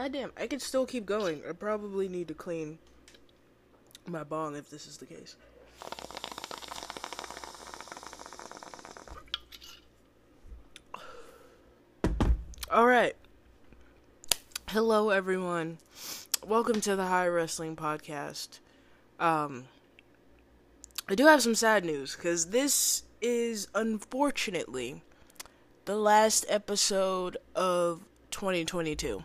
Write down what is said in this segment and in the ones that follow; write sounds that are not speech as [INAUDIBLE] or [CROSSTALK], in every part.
God damn, I could still keep going. I probably need to clean my bong if this is the case. Alright. Hello, everyone. Welcome to the High Wrestling Podcast. Um, I do have some sad news because this is unfortunately the last episode of 2022.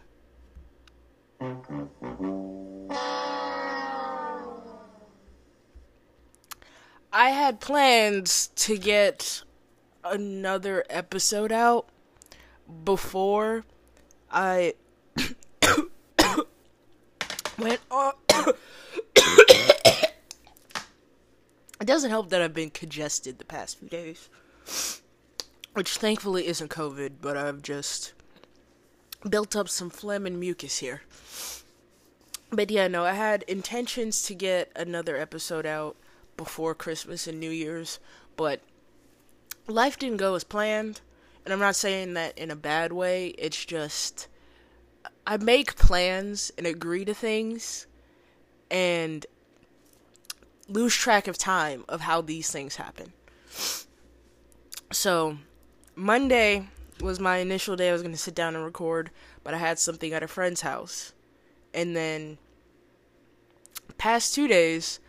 I had plans to get another episode out before I [COUGHS] went on. [COUGHS] it doesn't help that I've been congested the past few days, which thankfully isn't COVID, but I've just built up some phlegm and mucus here. But yeah, no, I had intentions to get another episode out before Christmas and New Year's, but life didn't go as planned. And I'm not saying that in a bad way, it's just I make plans and agree to things and lose track of time of how these things happen. So, Monday was my initial day I was going to sit down and record, but I had something at a friend's house. And then past 2 days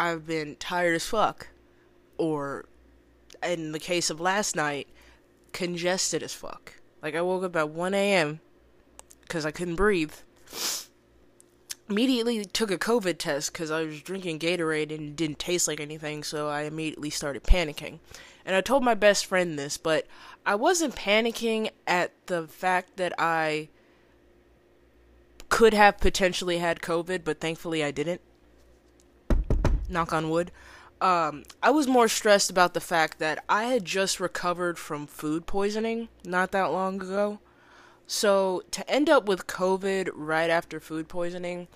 I've been tired as fuck or in the case of last night congested as fuck. Like I woke up at 1 a.m. because I couldn't breathe. Immediately took a COVID test because I was drinking Gatorade and it didn't taste like anything, so I immediately started panicking. And I told my best friend this, but I wasn't panicking at the fact that I could have potentially had COVID, but thankfully I didn't. Knock on wood. Um, I was more stressed about the fact that I had just recovered from food poisoning not that long ago. So, to end up with COVID right after food poisoning,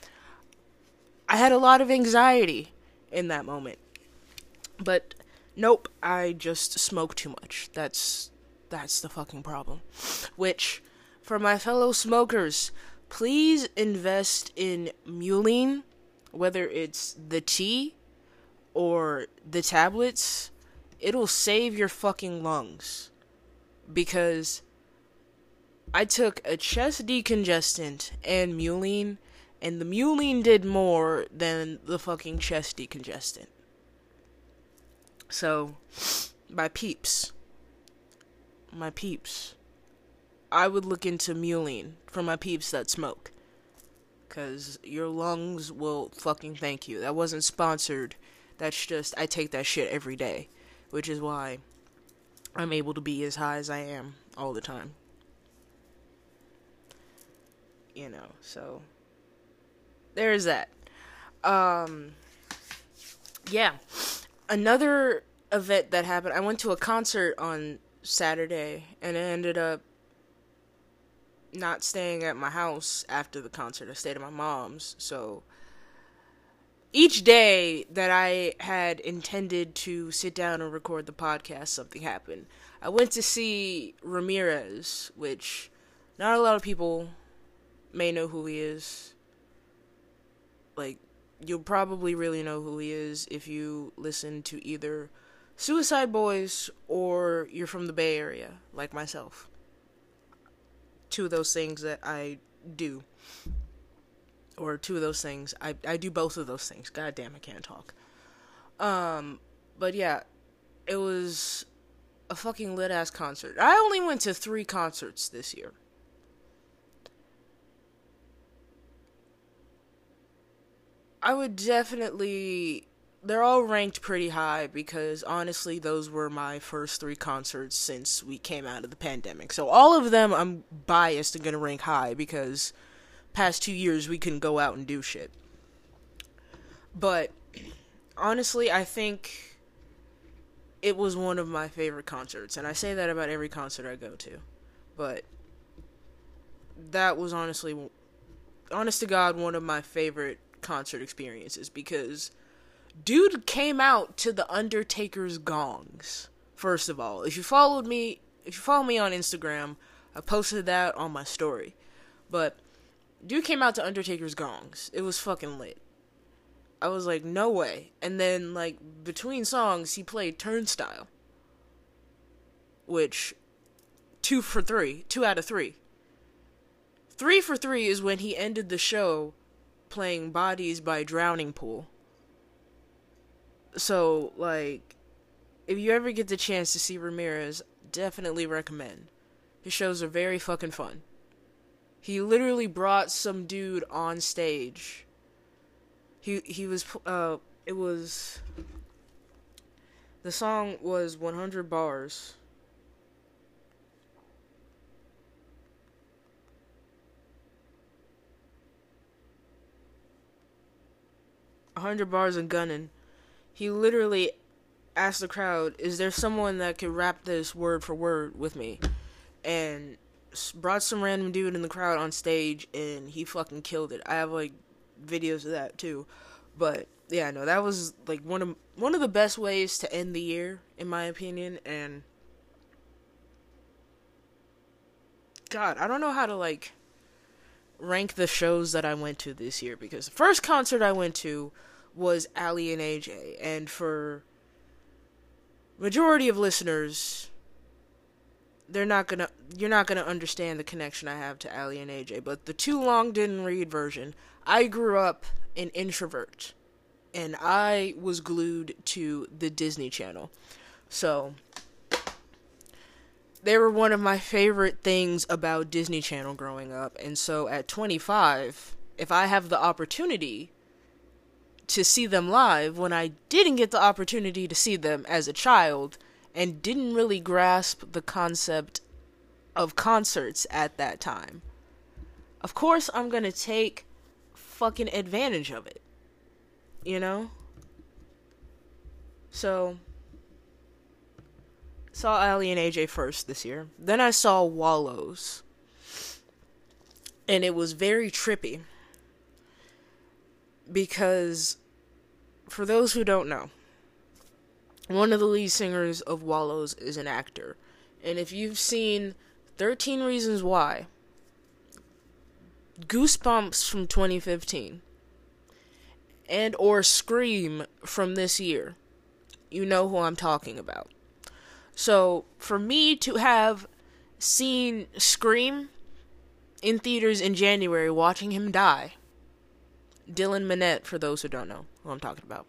I had a lot of anxiety in that moment. But nope, I just smoked too much. That's that's the fucking problem. Which for my fellow smokers, please invest in mullein, whether it's the tea or the tablets, it'll save your fucking lungs. Because I took a chest decongestant and mullein, and the mullein did more than the fucking chest decongestant. So, my peeps, my peeps, I would look into mullein for my peeps that smoke. Because your lungs will fucking thank you. That wasn't sponsored that's just I take that shit every day, which is why I'm able to be as high as I am all the time. You know, so there's that. Um yeah. Another event that happened, I went to a concert on Saturday and I ended up not staying at my house after the concert. I stayed at my mom's, so each day that I had intended to sit down and record the podcast, something happened. I went to see Ramirez, which not a lot of people may know who he is. Like, you'll probably really know who he is if you listen to either Suicide Boys or you're from the Bay Area, like myself. Two of those things that I do or two of those things. I I do both of those things. God damn, I can't talk. Um, but yeah, it was a fucking lit ass concert. I only went to three concerts this year. I would definitely. They're all ranked pretty high because honestly, those were my first three concerts since we came out of the pandemic. So all of them, I'm biased and gonna rank high because past two years we couldn't go out and do shit. But honestly, I think it was one of my favorite concerts, and I say that about every concert I go to. But that was honestly, honest to God, one of my favorite concert experiences because dude came out to the Undertaker's gongs. First of all, if you followed me, if you follow me on Instagram, I posted that on my story. But dude came out to Undertaker's gongs. It was fucking lit. I was like, no way. And then, like, between songs, he played Turnstile. Which, two for three. Two out of three. Three for three is when he ended the show playing Bodies by Drowning Pool. So, like, if you ever get the chance to see Ramirez, definitely recommend. His shows are very fucking fun. He literally brought some dude on stage he he was uh it was the song was 100 bars. Hundred bars and gunning. He literally asked the crowd, "Is there someone that could rap this word for word with me?" And brought some random dude in the crowd on stage, and he fucking killed it. I have like videos of that too. But yeah, no, that was like one of one of the best ways to end the year, in my opinion. And God, I don't know how to like rank the shows that I went to this year because the first concert I went to was Aly and AJ, and for majority of listeners, they're not gonna you're not gonna understand the connection I have to Aly and AJ. But the too long didn't read version, I grew up an introvert and I was glued to the Disney Channel. So they were one of my favorite things about Disney Channel growing up. And so at 25, if I have the opportunity to see them live when I didn't get the opportunity to see them as a child and didn't really grasp the concept of concerts at that time. Of course, I'm to take fucking advantage of it. You know? So saw Aly and AJ first this year. Then I saw Wallows. And it was very trippy. Because for those who don't know, one of the lead singers of Wallows is an actor. And if you've seen 13 Reasons Why, Goosebumps from 2015 and or Scream from this year. You know who I'm talking about. So, for me to have seen Scream in theaters in January watching him die, Dylan Minnette for those who don't know who I'm talking about.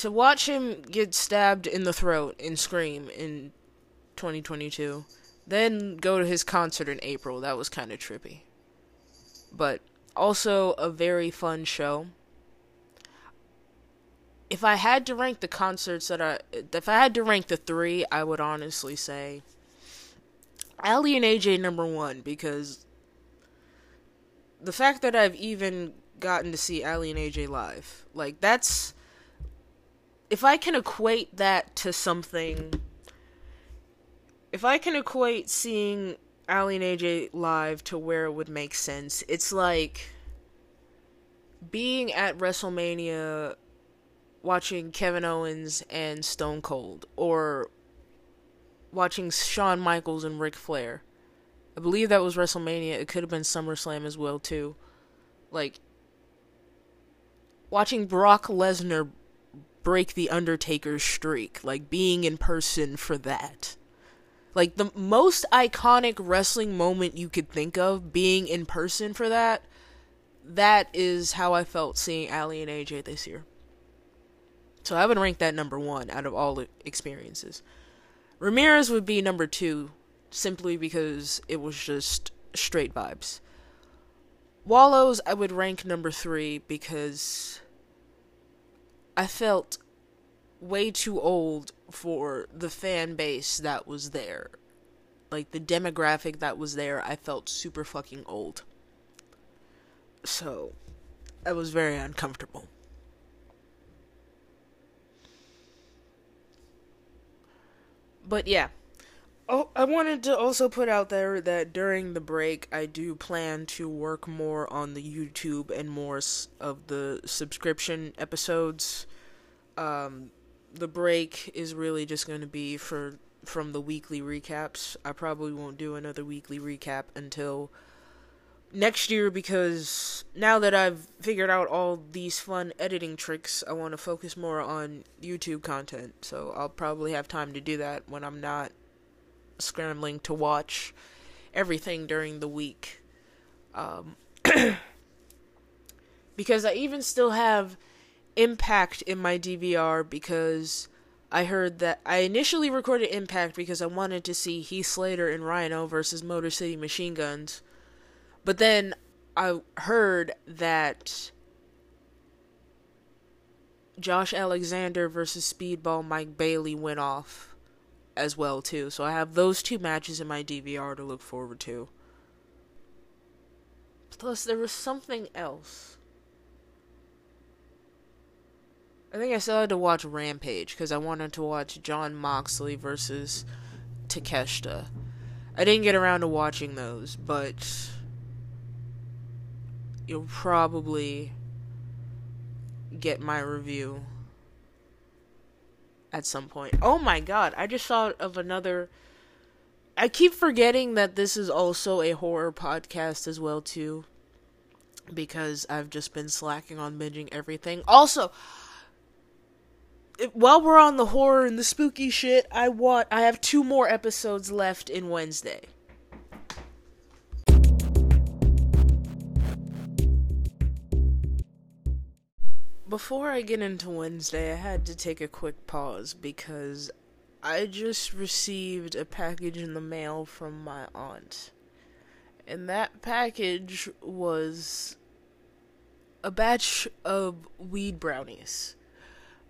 To watch him get stabbed in the throat and Scream in 2022, then go to his concert in April, that was kind of trippy but also a very fun show. If I had to rank the concerts that I, if I had to rank the three, I would honestly say Aly and AJ number one because the fact that I've even gotten to see Aly and AJ live, like that's, if I can equate that to something, if I can equate seeing Aly and AJ live to where it would make sense. It's like being at WrestleMania watching Kevin Owens and Stone Cold or watching Shawn Michaels and Ric Flair. I believe that was WrestleMania. It could have been SummerSlam as well too. Like watching Brock Lesnar break the Undertaker's streak, like being in person for that. Like the most iconic wrestling moment you could think of being in person for that, that is how I felt seeing Aly and AJ this year. So I would rank that number one out of all experiences. Ramirez would be number two, simply because it was just straight vibes. Wallows I would rank number three because I felt way too old for the fan base that was there. Like the demographic that was there, I felt super fucking old. So, I was very uncomfortable. But yeah. Oh, I wanted to also put out there that during the break, I do plan to work more on the YouTube and more of the subscription episodes. Um, the break is really just going to be for from the weekly recaps. I probably won't do another weekly recap until next year because now that I've figured out all these fun editing tricks, I want to focus more on YouTube content. So I'll probably have time to do that when I'm not scrambling to watch everything during the week. Um, [CLEARS THROAT] because I even still have Impact in my DVR because I heard that I initially recorded Impact because I wanted to see Heath Slater and Rhino versus Motor City Machine Guns. But then I heard that Josh Alexander versus Speedball Mike Bailey went off as well too. So I have those two matches in my DVR to look forward to. Plus there was something else. I think I still had to watch Rampage because I wanted to watch Jon Moxley versus Takeshita. I didn't get around to watching those, but you'll probably get my review at some point. Oh my god, I just thought of another I keep forgetting that this is also a horror podcast as well too because I've just been slacking on binging everything. Also, while we're on the horror and the spooky shit, I want I have two more episodes left in Wednesday. Before I get into Wednesday, I had to take a quick pause because I just received a package in the mail from my aunt. And that package was a batch of weed brownies.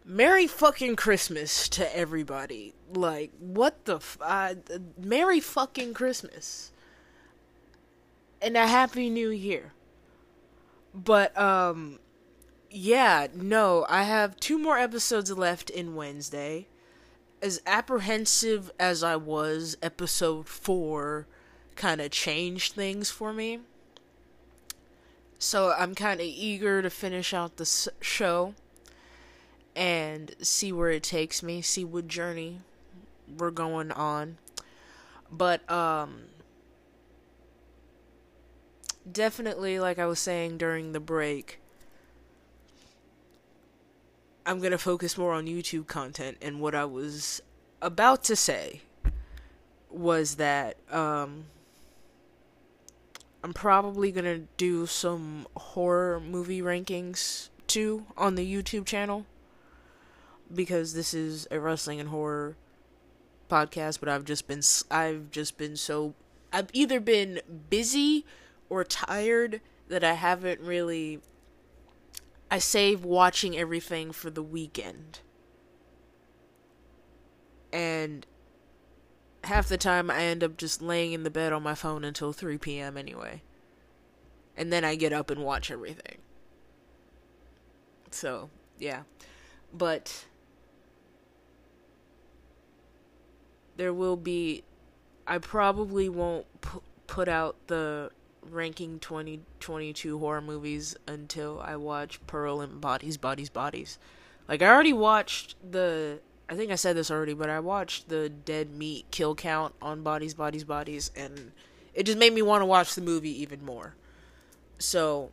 Merry fucking Christmas to everybody. Like, what the f- uh, Merry fucking Christmas. And a Happy New Year. But, um, yeah, no, I have two more episodes left in Wednesday. As apprehensive as I was, episode 4 kind of changed things for me. So I'm kind of eager to finish out the show and see where it takes me, see what journey we're going on. But um definitely like I was saying during the break, I'm going to focus more on YouTube content and what I was about to say was that um I'm probably going to do some horror movie rankings too on the YouTube channel because this is a wrestling and horror podcast, but I've just been I've just been so I've either been busy or tired that I haven't really I save watching everything for the weekend. And half the time I end up just laying in the bed on my phone until 3 p.m. anyway. And then I get up and watch everything. So, yeah. But there will be I probably won't p- put out the ranking 2022 horror movies until I watch Pearl and Bodies Bodies Bodies. Like I already watched the I think I said this already, but I watched the dead meat kill count on Bodies Bodies Bodies and it just made me want to watch the movie even more. So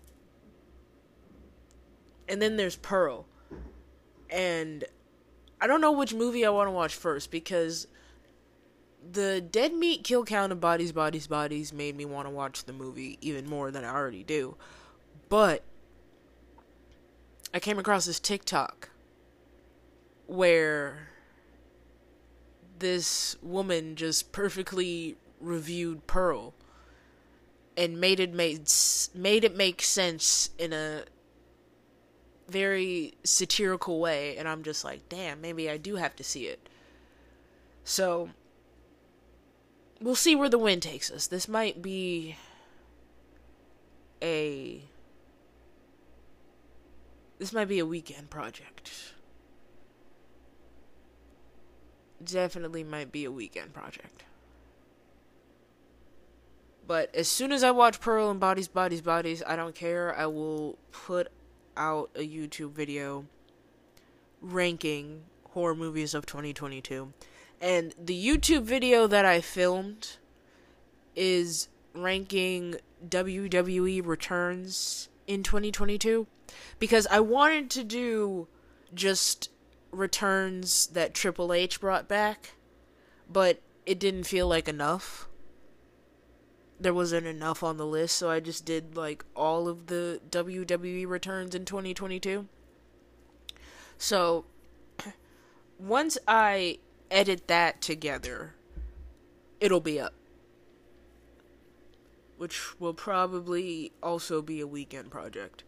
and then there's Pearl. And I don't know which movie I want to watch first because the dead meat kill count of bodies, bodies, bodies made me want to watch the movie even more than I already do. But I came across this TikTok where this woman just perfectly reviewed Pearl and made it made made it make sense in a very satirical way and I'm just like, "Damn, maybe I do have to see it." So, we'll see where the wind takes us. This might be a this might be a weekend project. Definitely might be a weekend project. But as soon as I watch Pearl and Bodies, Bodies, Bodies, I don't care. I will put out a YouTube video ranking horror movies of 2022. And the YouTube video that I filmed is ranking WWE returns in 2022 because I wanted to do just returns that Triple H brought back, but it didn't feel like enough. There wasn't enough on the list, so I just did like all of the WWE returns in 2022. So [CLEARS THROAT] once I edit that together, it'll be up. Which will probably also be a weekend project.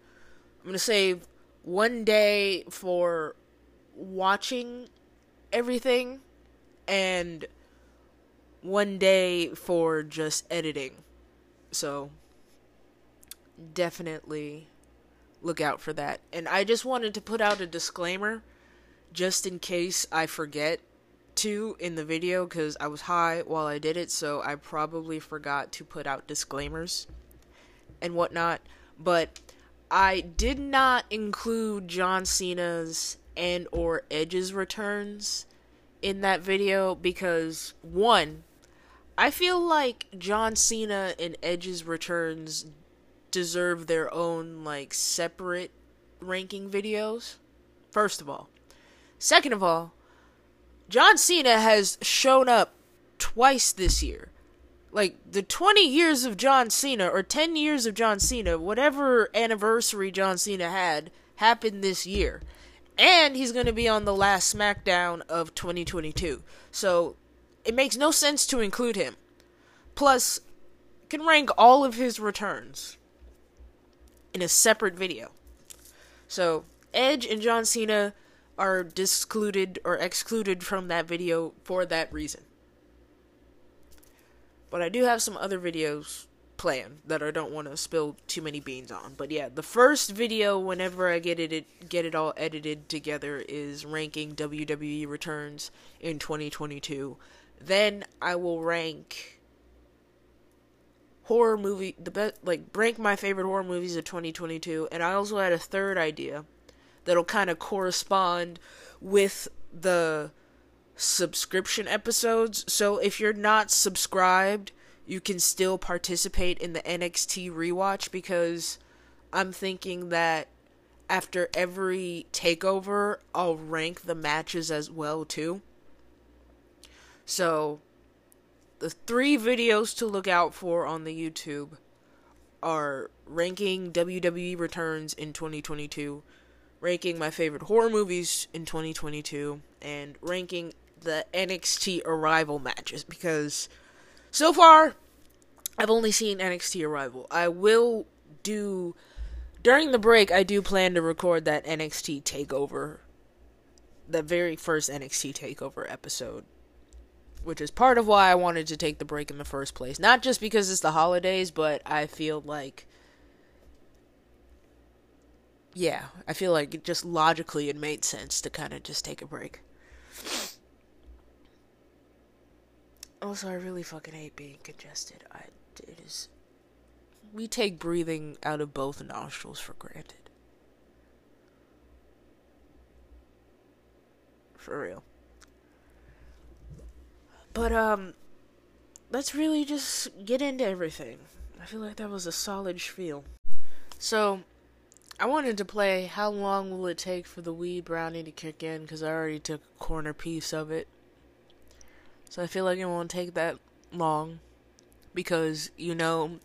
I'm going to save one day for watching everything and one day for just editing. So definitely look out for that. And I just wanted to put out a disclaimer just in case I forget to in the video because I was high while I did it, so I probably forgot to put out disclaimers and whatnot. But I did not include John Cena's and or Edge's returns in that video because one, I feel like John Cena and Edge's returns deserve their own like separate ranking videos. First of all, second of all, John Cena has shown up twice this year. Like the 20 years of John Cena or 10 years of John Cena, whatever anniversary John Cena had happened this year. And he's going to be on the last SmackDown of 2022. So it makes no sense to include him. Plus, can rank all of his returns in a separate video. So, Edge and John Cena are discluded or excluded from that video for that reason. But I do have some other videos planned that I don't want to spill too many beans on. But yeah, the first video whenever I get it get it all edited together is ranking WWE returns in 2022. Then I will rank horror movie the best like rank my favorite horror movies of 2022 and I also had a third idea that'll kind of correspond with the subscription episodes. So if you're not subscribed, you can still participate in the NXT rewatch because I'm thinking that after every takeover, I'll rank the matches as well too. So the three videos to look out for on the YouTube are ranking WWE returns in 2022, ranking my favorite horror movies in 2022, and ranking the NXT arrival matches because so far I've only seen NXT arrival. I will do during the break I do plan to record that NXT takeover the very first NXT takeover episode which is part of why I wanted to take the break in the first place. Not just because it's the holidays, but I feel like yeah, I feel like it just logically it made sense to kind of just take a break. Also, I really fucking hate being congested. I it is we take breathing out of both nostrils for granted. For real. But um let's really just get into everything. I feel like that was a solid spiel. So, I wanted to play how long will it take for the Wee brownie to kick in cuz I already took a corner piece of it. So I feel like it won't take that long because you know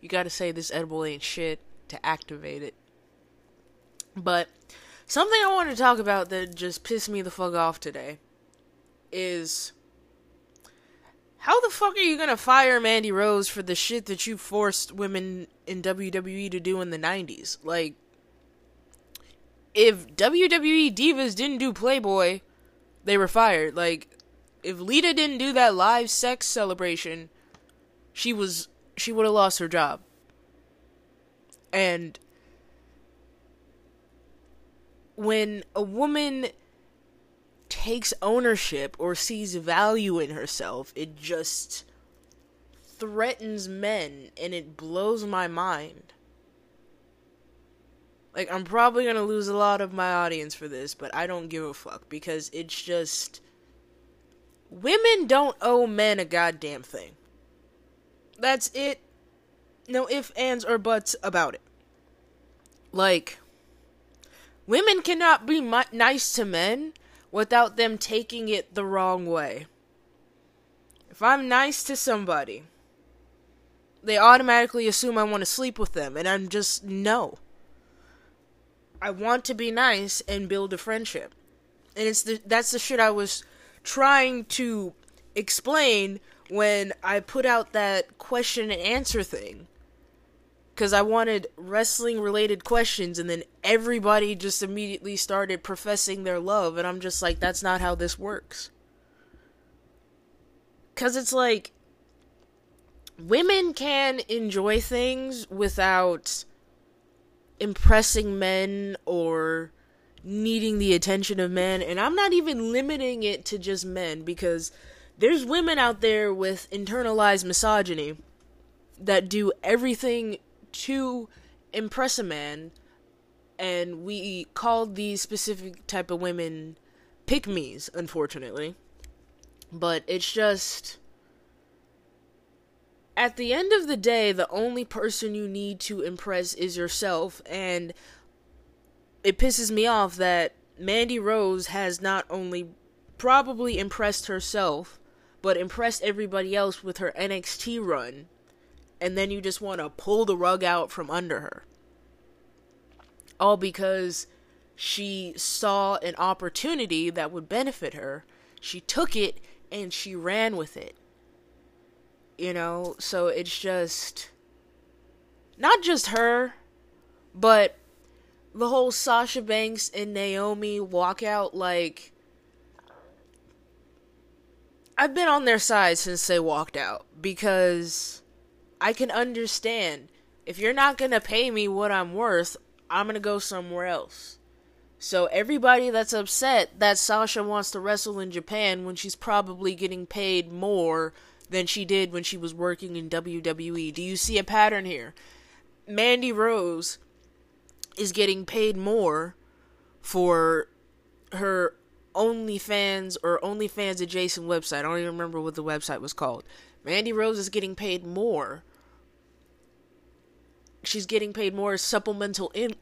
you got to say this edible ain't shit to activate it. But something I want to talk about that just pissed me the fuck off today is how the fuck are you gonna fire Mandy Rose for the shit that you forced women in WWE to do in the 90s? Like, if WWE Divas didn't do Playboy, they were fired. Like, if Lita didn't do that live sex celebration, she was she would have lost her job. And when a woman takes ownership or sees value in herself, it just threatens men and it blows my mind. Like, I'm probably gonna lose a lot of my audience for this, but I don't give a fuck because it's just. Women don't owe men a goddamn thing. That's it. no ifs, ands, or buts about it. Like, women cannot be mu- nice to men without them taking it the wrong way. If I'm nice to somebody, they automatically assume I want to sleep with them, and I'm just no. I want to be nice and build a friendship. And it's the that's the shit I was trying to explain when I put out that question and answer thing. Cuz I wanted wrestling related questions and then everybody just immediately started professing their love and I'm just like that's not how this works. Cuz it's like women can enjoy things without impressing men or needing the attention of men. And I'm not even limiting it to just men because there's women out there with internalized misogyny that do everything to impress a man. And we call these specific type of women pick me's, unfortunately. But it's just at the end of the day, the only person you need to impress is yourself, and it pisses me off that Mandy Rose has not only probably impressed herself, but impressed everybody else with her NXT run, and then you just want to pull the rug out from under her. All because she saw an opportunity that would benefit her, she took it, and she ran with it you know so it's just not just her but the whole Sasha Banks and Naomi walkout like I've been on their side since they walked out because I can understand if you're not going to pay me what I'm worth, I'm going to go somewhere else. So everybody that's upset that Sasha wants to wrestle in Japan when she's probably getting paid more than she did when she was working in WWE. Do you see a pattern here? Mandy Rose is getting paid more for her OnlyFans or OnlyFans adjacent website. I don't even remember what the website was called. Mandy Rose is getting paid more. She's getting paid more supplemental in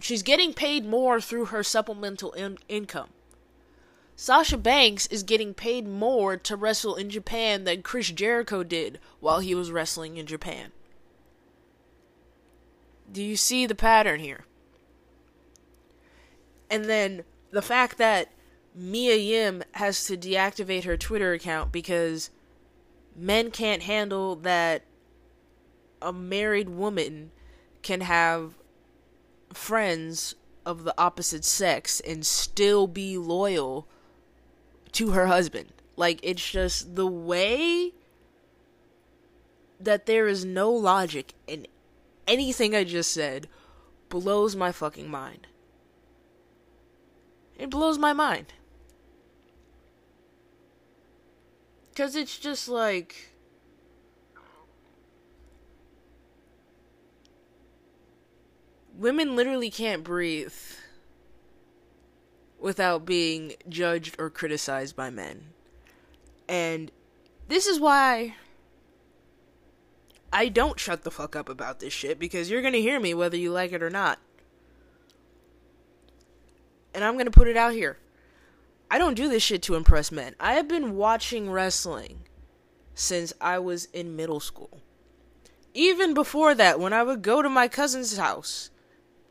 she's getting paid more through her supplemental in- income. Sasha Banks is getting paid more to wrestle in Japan than Chris Jericho did while he was wrestling in Japan. Do you see the pattern here? And then the fact that Mia Yim has to deactivate her Twitter account because men can't handle that a married woman can have friends of the opposite sex and still be loyal to her husband. Like it's just the way that there is no logic in anything I just said blows my fucking mind. It blows my mind. Cuz it's just like women literally can't breathe without being judged or criticized by men. And this is why I don't shut the fuck up about this shit because you're gonna hear me whether you like it or not. And I'm gonna put it out here. I don't do this shit to impress men. I have been watching wrestling since I was in middle school. Even before that, when I would go to my cousin's house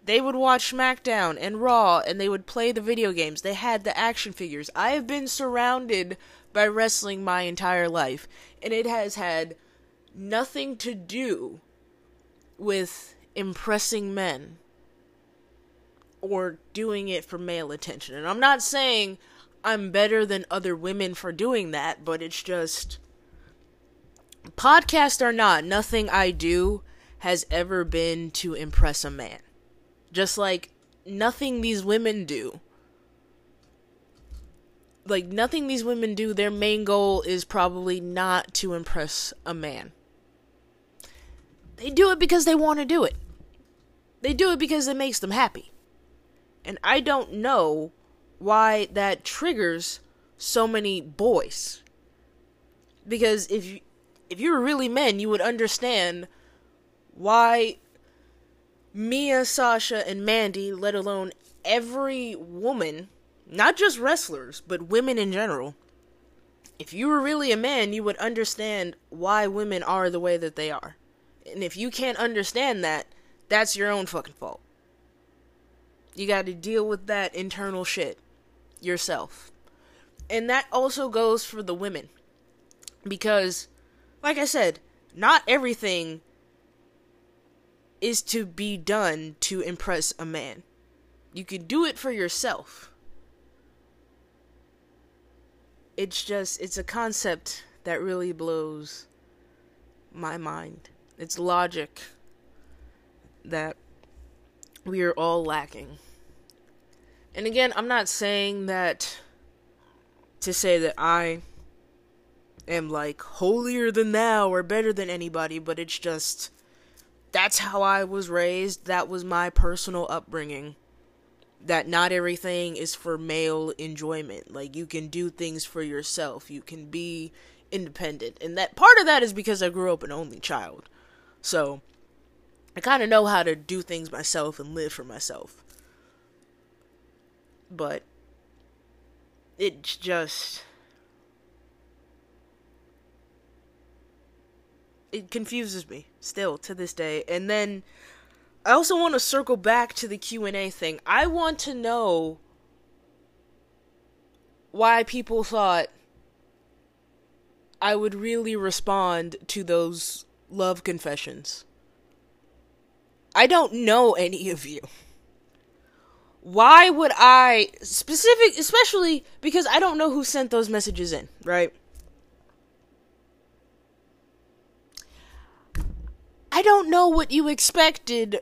they would watch SmackDown and Raw and they would play the video games. They had the action figures. I have been surrounded by wrestling my entire life, and it has had nothing to do with impressing men or doing it for male attention. And I'm not saying I'm better than other women for doing that, but it's just podcast or not, nothing I do has ever been to impress a man. Just like nothing these women do. Like nothing these women do, their main goal is probably not to impress a man. They do it because they want to do it. They do it because it makes them happy. And I don't know why that triggers so many boys. Because if you, if you were really men, you would understand why Mia, Sasha, and Mandy, let alone every woman, not just wrestlers, but women in general, if you were really a man, you would understand why women are the way that they are. And if you can't understand that, that's your own fucking fault. You got to deal with that internal shit yourself. And that also goes for the women. Because, like I said, not everything is to be done to impress a man. You can do it for yourself. It's just, it's a concept that really blows my mind. It's logic that we are all lacking. And again, I'm not saying that to say that I am like holier than thou or better than anybody, but it's just that's how I was raised. That was my personal upbringing. That not everything is for male enjoyment. Like you can do things for yourself. You can be independent. And that part of that is because I grew up an only child. So I kind of know how to do things myself and live for myself. But it's just it confuses me still to this day. And then I also want to circle back to the Q&A thing. I want to know why people thought I would really respond to those love confessions. I don't know any of you. Why would I specific especially because I don't know who sent those messages in, right? I don't know what you expected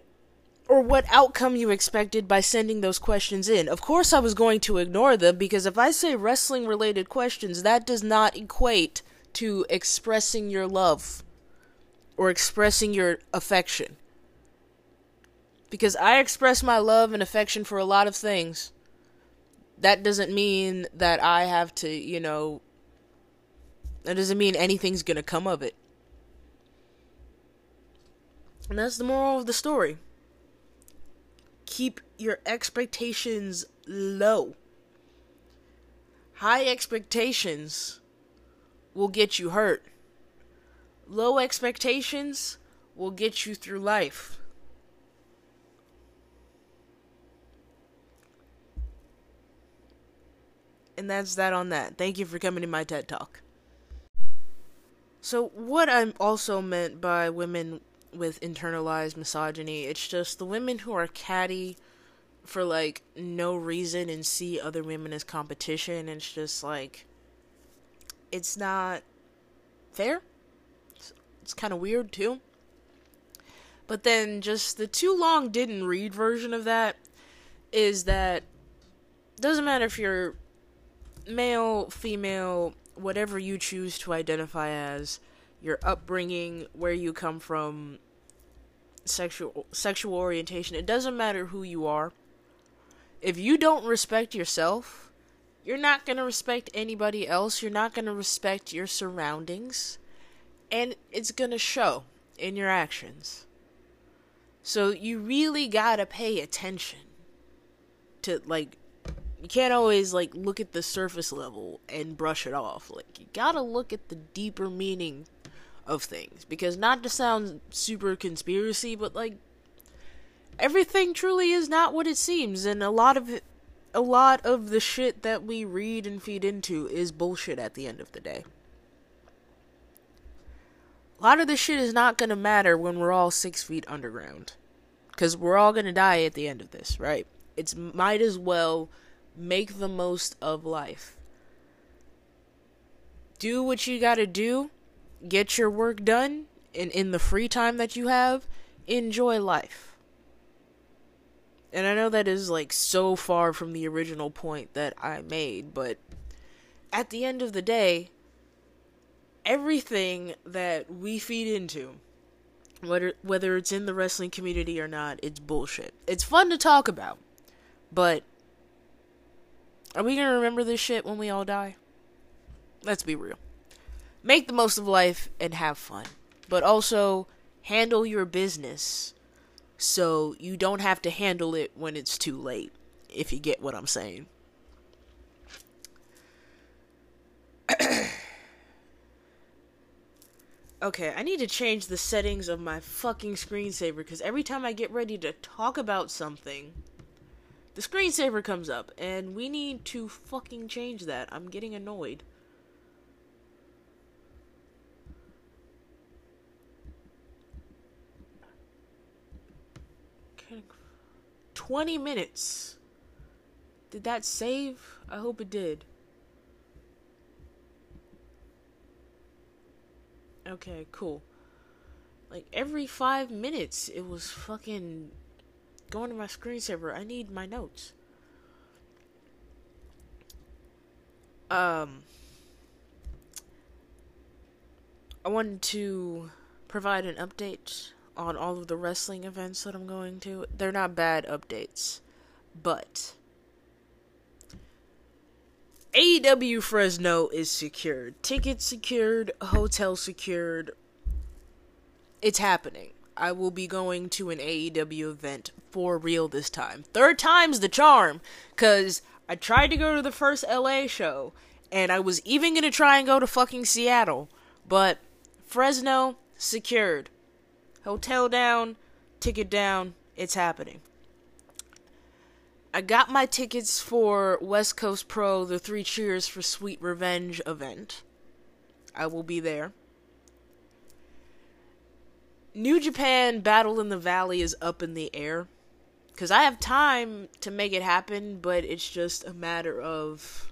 or what outcome you expected by sending those questions in. Of course, I was going to ignore them because if I say wrestling related questions, that does not equate to expressing your love or expressing your affection. Because I express my love and affection for a lot of things. That doesn't mean that I have to, you know, that doesn't mean anything's going to come of it. And that's the moral of the story. Keep your expectations low. High expectations will get you hurt. Low expectations will get you through life. And that's that on that. Thank you for coming to my TED Talk. So, what I'm also meant by women with internalized misogyny. It's just the women who are catty for like no reason and see other women as competition. It's just like it's not fair. It's, it's kind of weird too. But then just the too long didn't read version of that is that doesn't matter if you're male, female, whatever you choose to identify as your upbringing, where you come from, sexual sexual orientation. It doesn't matter who you are. If you don't respect yourself, you're not going to respect anybody else. You're not going to respect your surroundings, and it's going to show in your actions. So you really got to pay attention to like you can't always like look at the surface level and brush it off. Like you got to look at the deeper meaning of things. Because not to sound super conspiracy but like everything truly is not what it seems and a lot of it, a lot of the shit that we read and feed into is bullshit at the end of the day. A lot of this shit is not to matter when we're all 6 feet underground. Cuz we're all to die at the end of this right? It's might as well make the most of life. Do what you got to do get your work done, and in the free time that you have, enjoy life. And I know that is like so far from the original point that I made, but at the end of the day, everything that we feed into, whether whether it's in the wrestling community or not, it's bullshit. It's fun to talk about, but are we gonna remember this shit when we all die? Let's be real make the most of life and have fun. But also handle your business so you don't have to handle it when it's too late, if you get what I'm saying. [CLEARS THROAT] okay, I need to change the settings of my fucking screensaver because every time I get ready to talk about something, the screensaver comes up, and we need to fucking change that. I'm getting annoyed. 20 minutes. Did that save? I hope it did. Okay, cool. Like every five minutes, it was fucking going to my screensaver. I need my notes. Um, I wanted to provide an update on all of the wrestling events that I'm going to. They're not bad updates, but AEW Fresno is secured. Tickets secured, hotel secured. It's happening. I will be going to an AEW event for real this time. Third time's the charm, because I tried to go to the first LA show, and I was even going to try and go to fucking Seattle, but Fresno secured. Hotel down, ticket down, it's happening. I got my tickets for West Coast Pro, the Three Cheers for Sweet Revenge event. I will be there. New Japan Battle in the Valley is up in the air. Because I have time to make it happen, but it's just a matter of.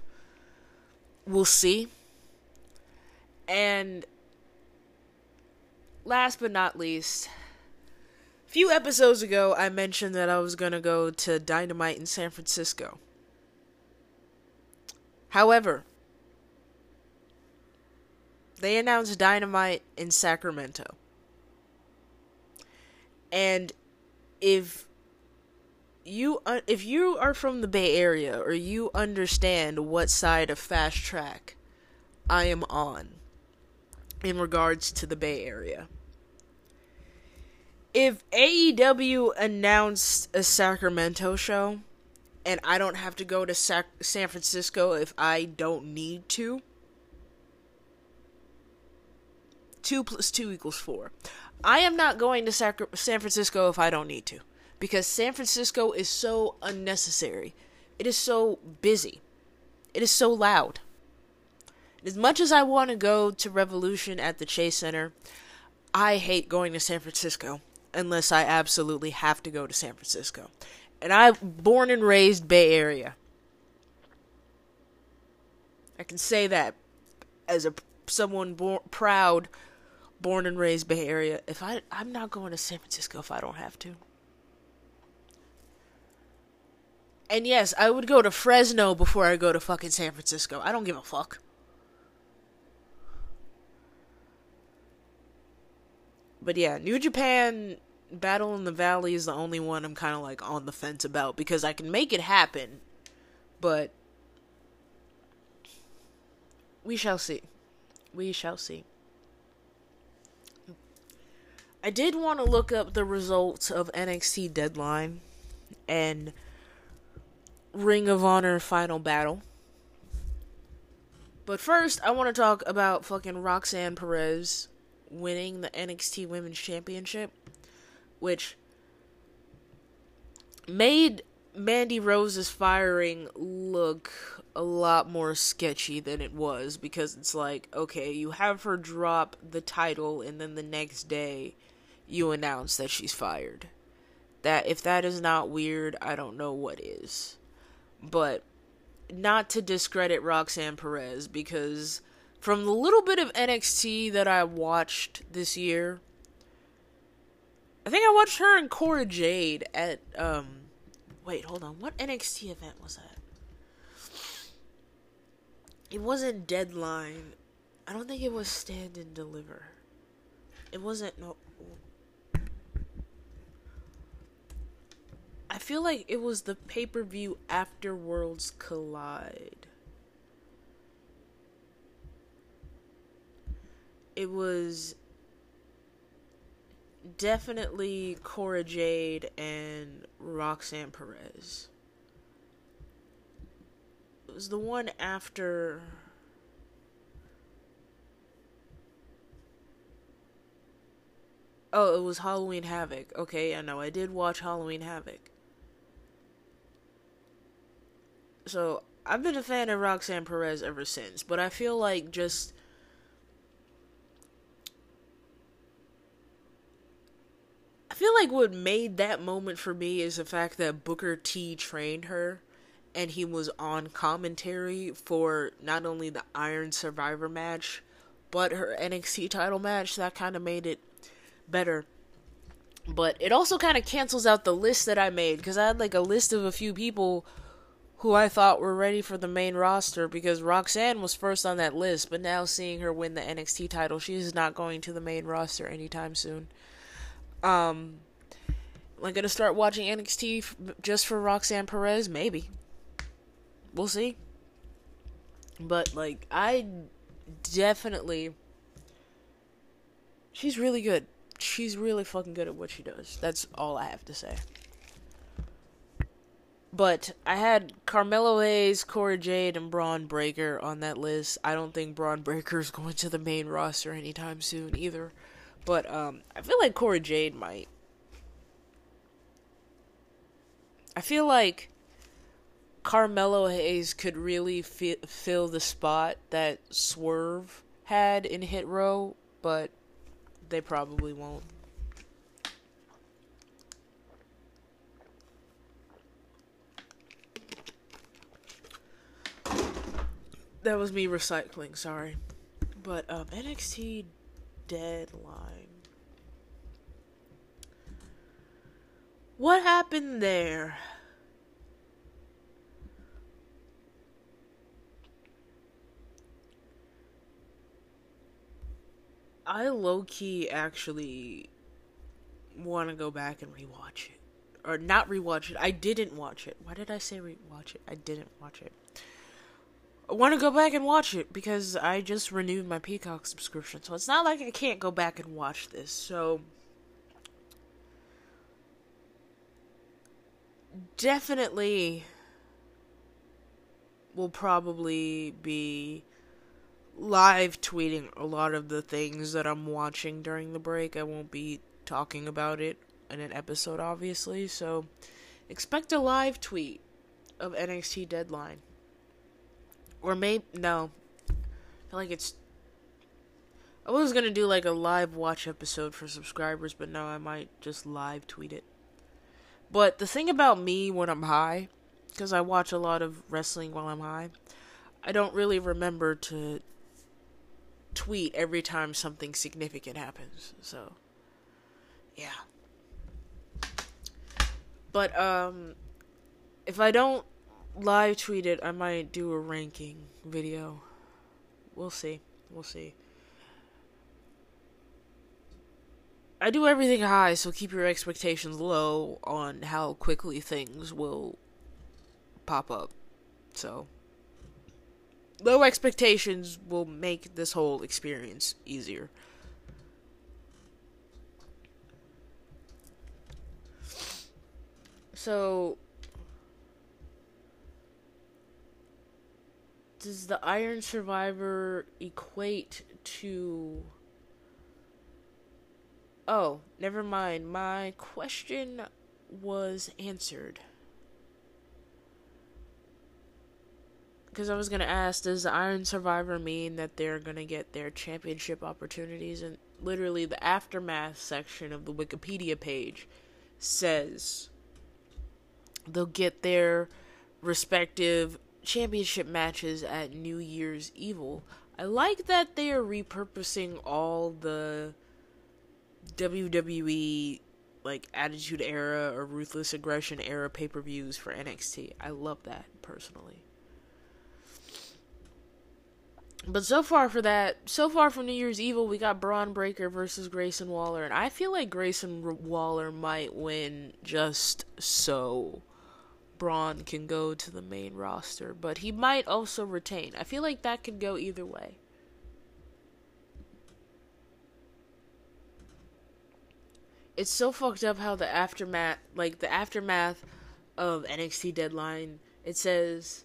We'll see. And last but not least, a few episodes ago, I mentioned that I was going to go to Dynamite in San Francisco. However, they announced Dynamite in Sacramento. And if you uh, if you are from the Bay Area or you understand what side of Fast Track I am on, in regards to the Bay Area. If AEW announced a Sacramento show and I don't have to go to Sac- San Francisco if I don't need to, 2 plus 2 equals 4. I am not going to Sac- San Francisco if I don't need to because San Francisco is so unnecessary. It is so busy. It is so loud. As much as I want to go to Revolution at the Chase Center, I hate going to San Francisco unless I absolutely have to go to San Francisco. And I'm born and raised Bay Area. I can say that as a someone proud, born and raised Bay Area. If I I'm not going to San Francisco if I don't have to. And yes, I would go to Fresno before I go to fucking San Francisco. I don't give a fuck. But yeah, New Japan Battle in the Valley is the only one I'm kind of like on the fence about because I can make it happen, but we shall see. We shall see. I did want to look up the results of NXT Deadline and Ring of Honor Final Battle. But first, I want to talk about fucking Roxanne Perez winning the NXT Women's Championship, which made Mandy Rose's firing look a lot more sketchy than it was because it's like, okay, you have her drop the title and then the next day you announce that she's fired. That if that is not weird, I don't know what is. But not to discredit Roxanne Perez because from the little bit of NXT that I watched this year, I think I watched her and Cora Jade at um wait, hold on. What NXT event was that? It wasn't Deadline. I don't think it was Stand and Deliver. It wasn't no I feel like it was the pay-per-view after Worlds Collide. It was definitely Cora Jade and Roxanne Perez. It was the one after. Oh, it was Halloween Havoc. Okay, I know. I did watch Halloween Havoc. So, I've been a fan of Roxanne Perez ever since, but I feel like just I feel like what made that moment for me is the fact that Booker T trained her and he was on commentary for not only the Iron Survivor match, but her NXT title match. That kind of made it better. But it also kind of cancels out the list that I made because I had like a list of a few people who I thought were ready for the main roster because Roxanne was first on that list, but now seeing her win the NXT title, she is not going to the main roster anytime soon. Um, am I gonna start watching NXT f- just for Roxanne Perez? Maybe. We'll see. But like, I definitely. She's really good. She's really fucking good at what she does. That's all I have to say. But I had Carmelo Hayes, Cora Jade, and Bron Breakker on that list. I don't think Bron Breakker is [LAUGHS] going to the main roster anytime soon either. But um, I feel like Cora Jade might. I feel like Carmelo Hayes could really fi- fill the spot that Swerve had in Hit Row, but they probably won't. That was me recycling, sorry. But um, NXT deadline. What happened there? I low key actually want to go back and rewatch it. Or not rewatch it. I didn't watch it. Why did I say rewatch it? I didn't watch it. Want to go back and watch it because I just renewed my Peacock subscription. So it's not like I can't go back and watch this. So definitely will probably be live tweeting a lot of the things that I'm watching during the break. I won't be talking about it in an episode, obviously. So expect a live tweet of NXT Deadline. Or maybe, no. I feel like it's. I was gonna do like a live watch episode for subscribers, but no, I might just live tweet it. But the thing about me when I'm high, because I watch a lot of wrestling while I'm high, I don't really remember to tweet every time something significant happens. So, yeah. But um if I don't live tweet it, I might do a ranking video. We'll see. We'll see. I do everything high, so keep your expectations low on how quickly things will pop up. So, low expectations will make this whole experience easier. So, does the Iron Survivor equate to Oh, never mind. My question was answered. Because I was going to ask, does the Iron Survivor mean that they're going to get their championship opportunities? And literally, the aftermath section of the Wikipedia page says they'll get their respective championship matches at New Year's Evil. I like that they are repurposing all the WWE like Attitude Era or Ruthless Aggression era pay per views for NXT. I love that personally. But so far for that, so far from New Year's Evil, we got Bron Breakker versus Grayson Waller, and I feel like Grayson Waller might win just so Bron can go to the main roster, but he might also retain. I feel like that could go either way. it's so fucked up how the aftermath, like the aftermath of NXT Deadline, it says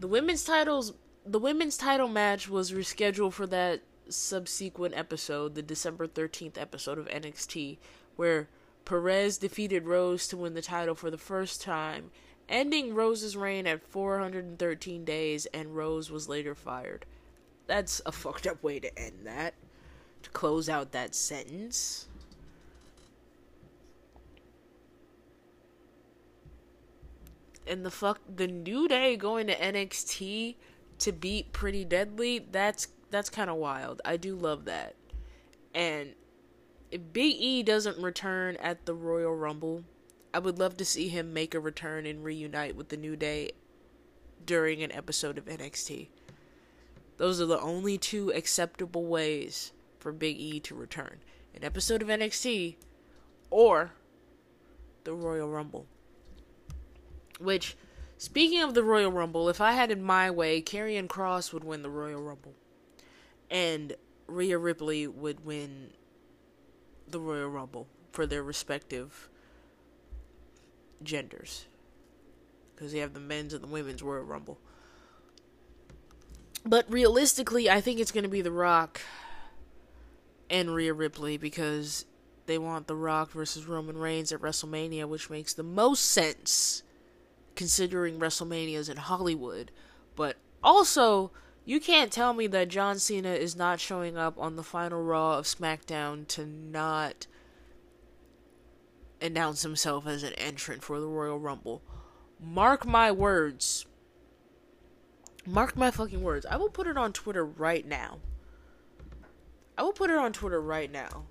the women's titles, the women's title match was rescheduled for that subsequent episode, the December 13th episode of NXT, where Perez defeated Rose to win the title for the first time, ending Rose's reign at 413 days, and Rose was later fired. That's a fucked up way to end that. To close out that sentence. And the fuck the new day going to NXT to beat Pretty Deadly, that's that's kind of wild. I do love that. And Big E doesn't return at the Royal Rumble, I would love to see him make a return and reunite with the New Day during an episode of NXT. Those are the only two acceptable ways for Big E to return. An episode of NXT or the Royal Rumble. Which, speaking of the Royal Rumble, if I had it my way, Karrion Kross would win the Royal Rumble. And Rhea Ripley would win the Royal Rumble for their respective genders. Because they have the men's and the women's Royal Rumble. But realistically, I think it's going to be The Rock and Rhea Ripley because they want The Rock versus Roman Reigns at WrestleMania, which makes the most sense considering WrestleMania's in Hollywood. But also, you can't tell me that John Cena is not showing up on the final Raw of SmackDown to not announce himself as an entrant for the Royal Rumble. Mark my words. Mark my fucking words. I will put it on Twitter right now. I will put it on Twitter right now.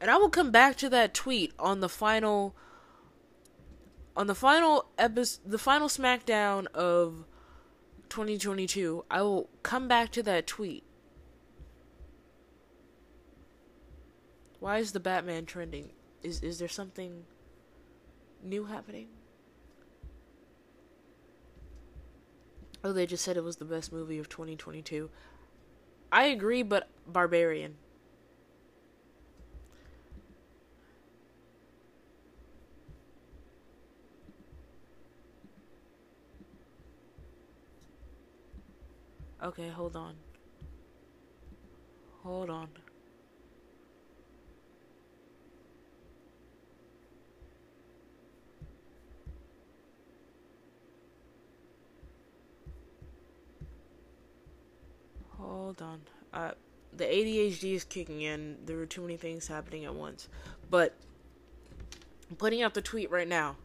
And I will come back to that tweet on the final on the final episode the final smackdown of 2022. I will come back to that tweet. Why is the Batman trending? Is is there something new happening? Oh, they just said it was the best movie of 2022. I agree, but Barbarian. Okay, hold on. Hold on. Hold on. Uh, the ADHD is kicking in. There were too many things happening at once. But I'm putting out the tweet right now.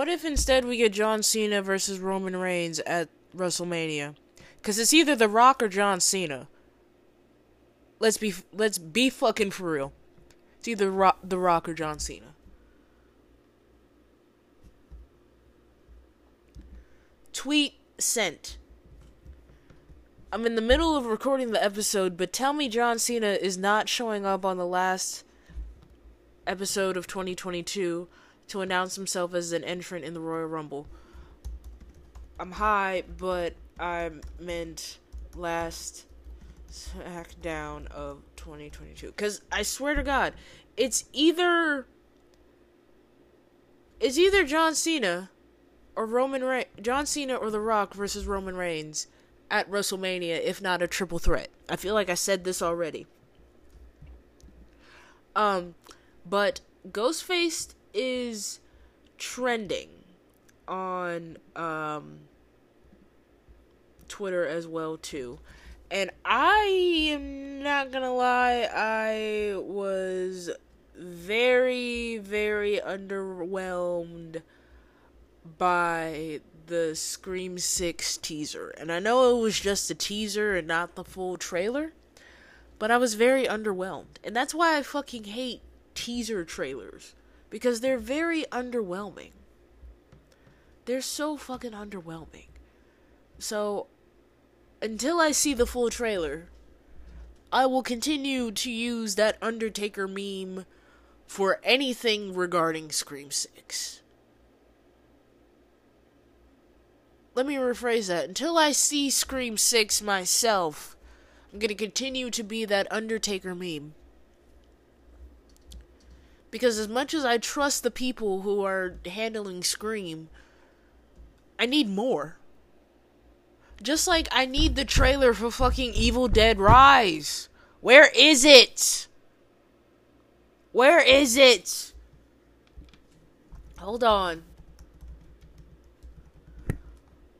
What if instead we get John Cena versus Roman Reigns at WrestleMania? Cuz it's either The Rock or John Cena. Let's be let's be fucking for real. It's either Rock, The Rock or John Cena. Tweet sent. I'm in the middle of recording the episode, but tell me John Cena is not showing up on the last episode of 2022 to announce himself as an entrant in the Royal Rumble. I'm high, but I meant last SmackDown of 2022. Because I swear to God, it's either it's either John Cena or Roman Re- John Cena or The Rock versus Roman Reigns at WrestleMania, if not a triple threat. I feel like I said this already. Um, but Ghostface is trending on um, Twitter as well too. And I am not gonna lie, I was very, very underwhelmed by the Scream 6 teaser. And I know it was just a teaser and not the full trailer, but I was very underwhelmed. And that's why I fucking hate teaser trailers because they're very underwhelming. They're so fucking underwhelming. So, until I see the full trailer, I will continue to use that Undertaker meme for anything regarding Scream 6. Let me rephrase that. Until I see Scream 6 myself, I'm going to continue to be that Undertaker meme. Because as much as I trust the people who are handling Scream, I need more. Just like I need the trailer for fucking Evil Dead Rise. Where is it? Where is it? Hold on.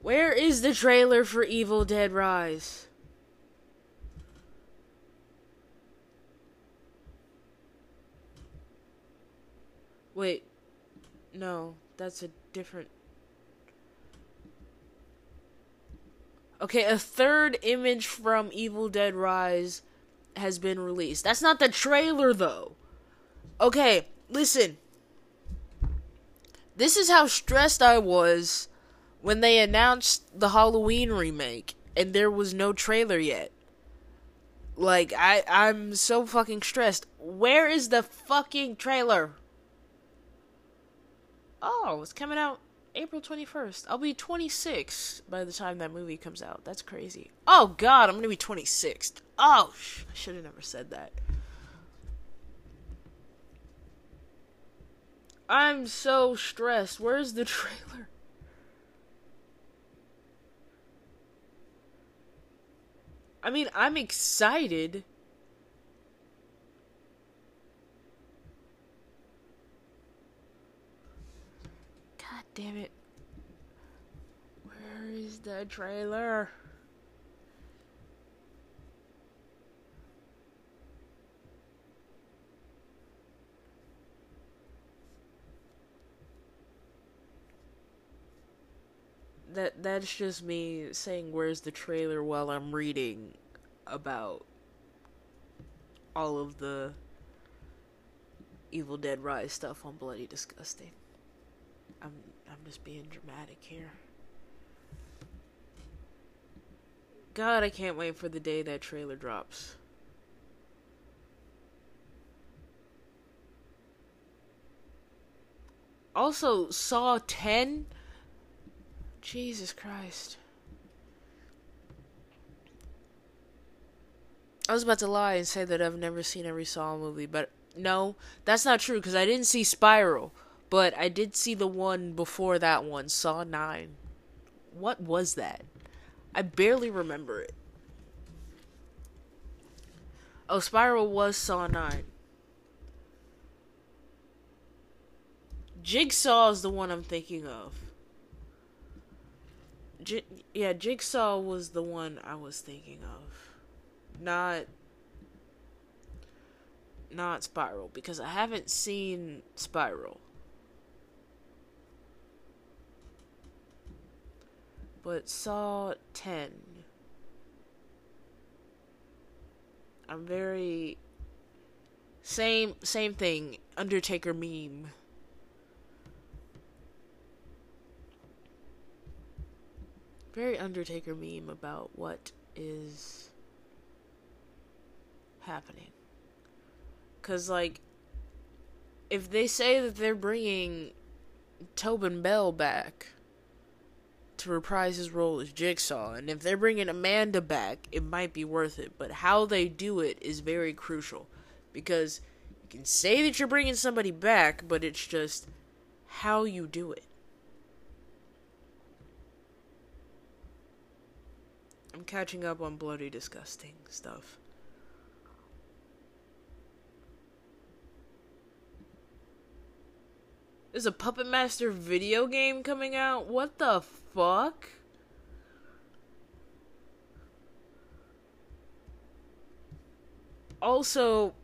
Where is the trailer for Evil Dead Rise? Wait. No, that's a different. Okay, a third image from Evil Dead Rise has been released. That's not the trailer, though. Okay, listen. This is how stressed I was when they announced the Halloween remake and there was no trailer yet. Like I I'm so fucking stressed. Where is the fucking trailer? Oh, it's coming out April 21st. I'll be 26 by the time that movie comes out. That's crazy. Oh god, I'm going to be 26. Oh, I should have never said that. I'm so stressed. Where's the [LAUGHS] trailer? I mean, I'm excited. God damn it. Where is the trailer? that that's just me saying where's the trailer while I'm reading about all of the Evil Dead Rise stuff on Bloody Disgusting. I'm I'm just being dramatic here. God, I can't wait for the day that trailer drops. Also, Saw 10 Jesus Christ. I was about to lie and say that I've never seen every Saw movie, but no, that's not true because I didn't see Spiral, but I did see the one before that one, Saw 9. What was that? I barely remember it. Oh, Spiral was Saw 9. Jigsaw is the one I'm thinking of. J- yeah, Jigsaw was the one I was thinking of. Not not Spiral because I haven't seen Spiral. But Saw 10. I'm very same same thing, Undertaker meme. very Undertaker meme about what is happening. Cause like, if they say that they're bringing Tobin Bell back to reprise his role as Jigsaw, and if they're bringing Amanda back, it might be worth it. But how they do it is very crucial, because you can say that you're bringing somebody back, but it's just how you do it. I'm catching up on bloody disgusting stuff. There's a Puppet Master video game coming out? What the fuck? Also,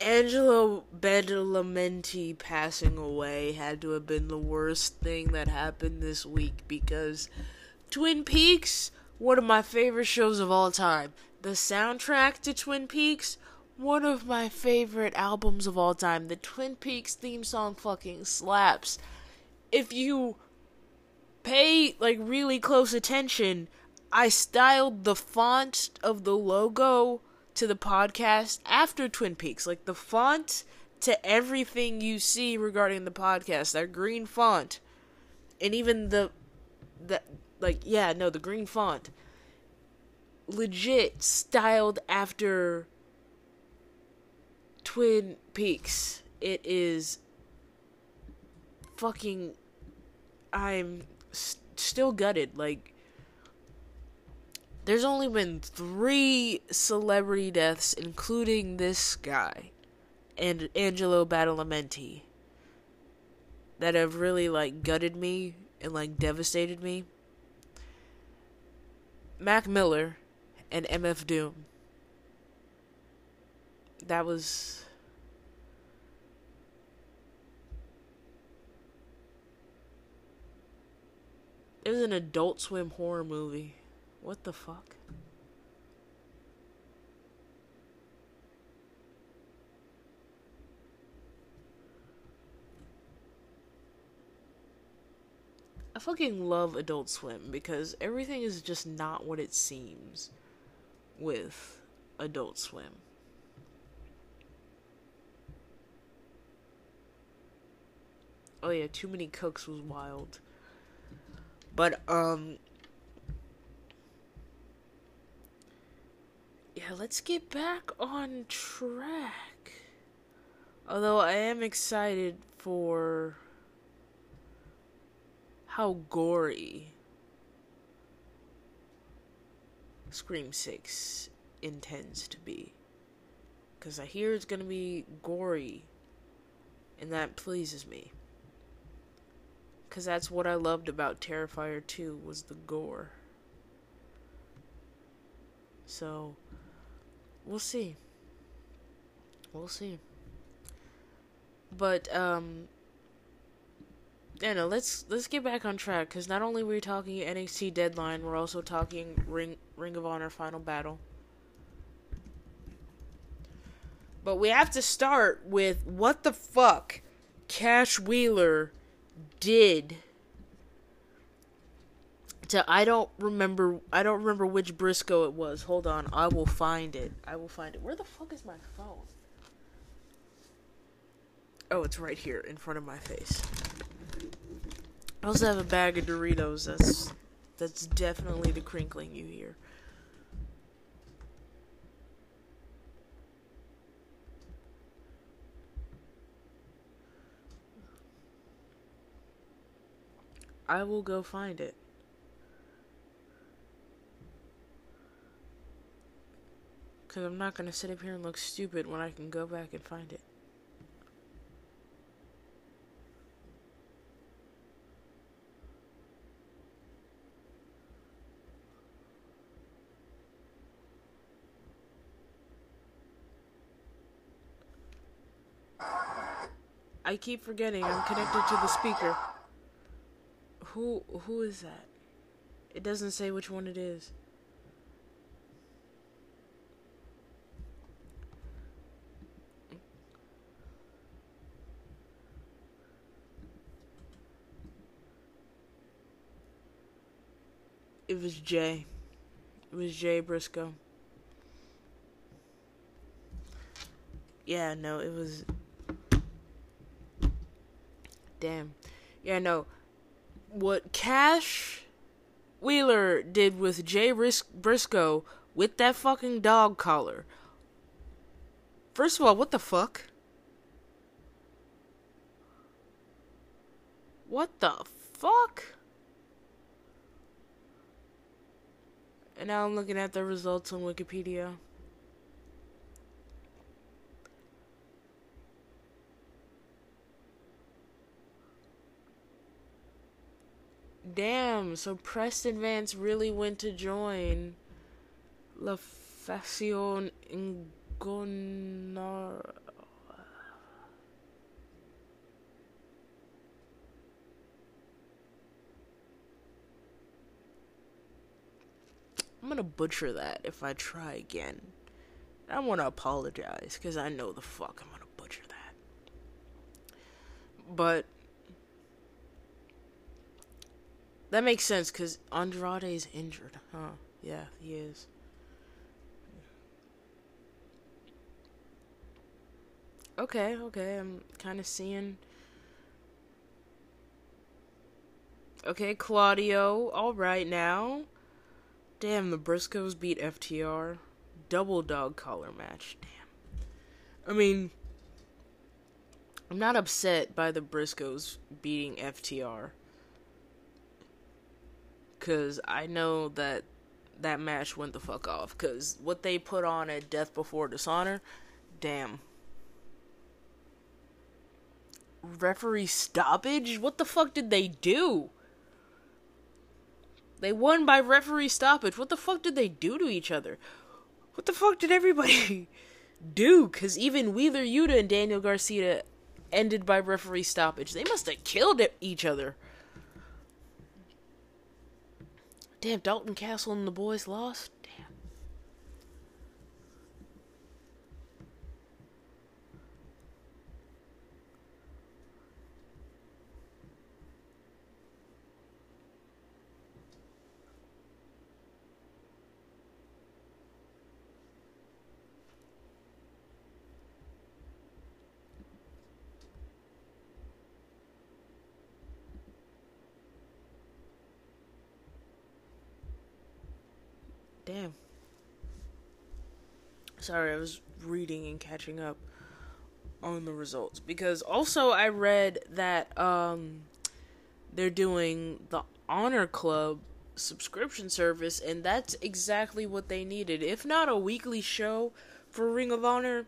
Angelo Badalamenti passing away had to have been the worst thing that happened this week because Twin Peaks, one of my favorite shows of all time. The soundtrack to Twin Peaks one of my favorite albums of all time. The Twin Peaks theme song fucking slaps. If you pay like really close attention, I styled the font of the logo to the podcast after Twin Peaks. Like the font to everything you see regarding the podcast, that green font. And even the the like yeah, no, the green font. Legit styled after Twin Peaks. It is fucking I'm st- still gutted like there's only been three celebrity deaths, including this guy and Angelo Badalamenti, that have really like gutted me and like devastated me. Mac Miller and MF Doom. That was It was an adult swim horror movie. What the fuck? I fucking love Adult Swim because everything is just not what it seems with Adult Swim. Oh yeah, Too Many Cooks was wild. But um yeah, let's get back on track. Although I am excited for how gory Scream 6 intends to be. Because I hear it's going to be gory, and that pleases me. Because that's what I loved about Terrifier 2 was the gore. So, we'll see. We'll see. But, um, yeah, no, let's let's get back on track because not only we're talking NXT Deadline, we're also talking Ring Ring of Honor Final Battle. But we have to start with what the fuck Cash Wheeler did to I don't remember I don't remember which Briscoe it was. Hold on, I will find it. I will find it. Where the fuck is my phone? Oh, it's right here in front of my face. I also have a bag of Doritos. That's that's definitely the crinkling you hear. I will go find it. Because I'm not going to sit up here and look stupid when I can go back and find it. I keep forgetting I'm connected to the speaker. Who who is that? It doesn't say which one it is. It was Jay. It was Jay Briscoe. Yeah, no, it was Damn. Yeah, no. What Cash Wheeler did with Jay Briscoe with that fucking dog collar. First of all, what the fuck? What the fuck? And now I'm looking at the results on Wikipedia. Damn, so Preston Vance really went to join La Facción Ingonar. I'm gonna butcher that if I try again. I want to apologize because I know the fuck I'm gonna butcher that. But that makes sense because Andrade is injured, huh? Yeah, he is. Okay, okay, I'm kind of seeing. Okay, Claudio, alright now. Damn, the Briscoes beat FTR. Double dog collar match. Damn. I mean, I'm not upset by the Briscoes beating FTR. Because I know that that match went the fuck off. Because what they put on at Death Before Dishonor, damn. Referee stoppage? What the fuck did they do? They won by referee stoppage. What the fuck did they do to each other? What the fuck did everybody [LAUGHS] do? Because even Wheeler Yuta and Daniel Garcia ended by referee stoppage. They must have killed each other. Damn, Dalton Castle and the boys lost? Sorry, I was reading and catching up on the results because also I read that um they're doing the Honor Club subscription service and that's exactly what they needed. If not a weekly show for Ring of Honor,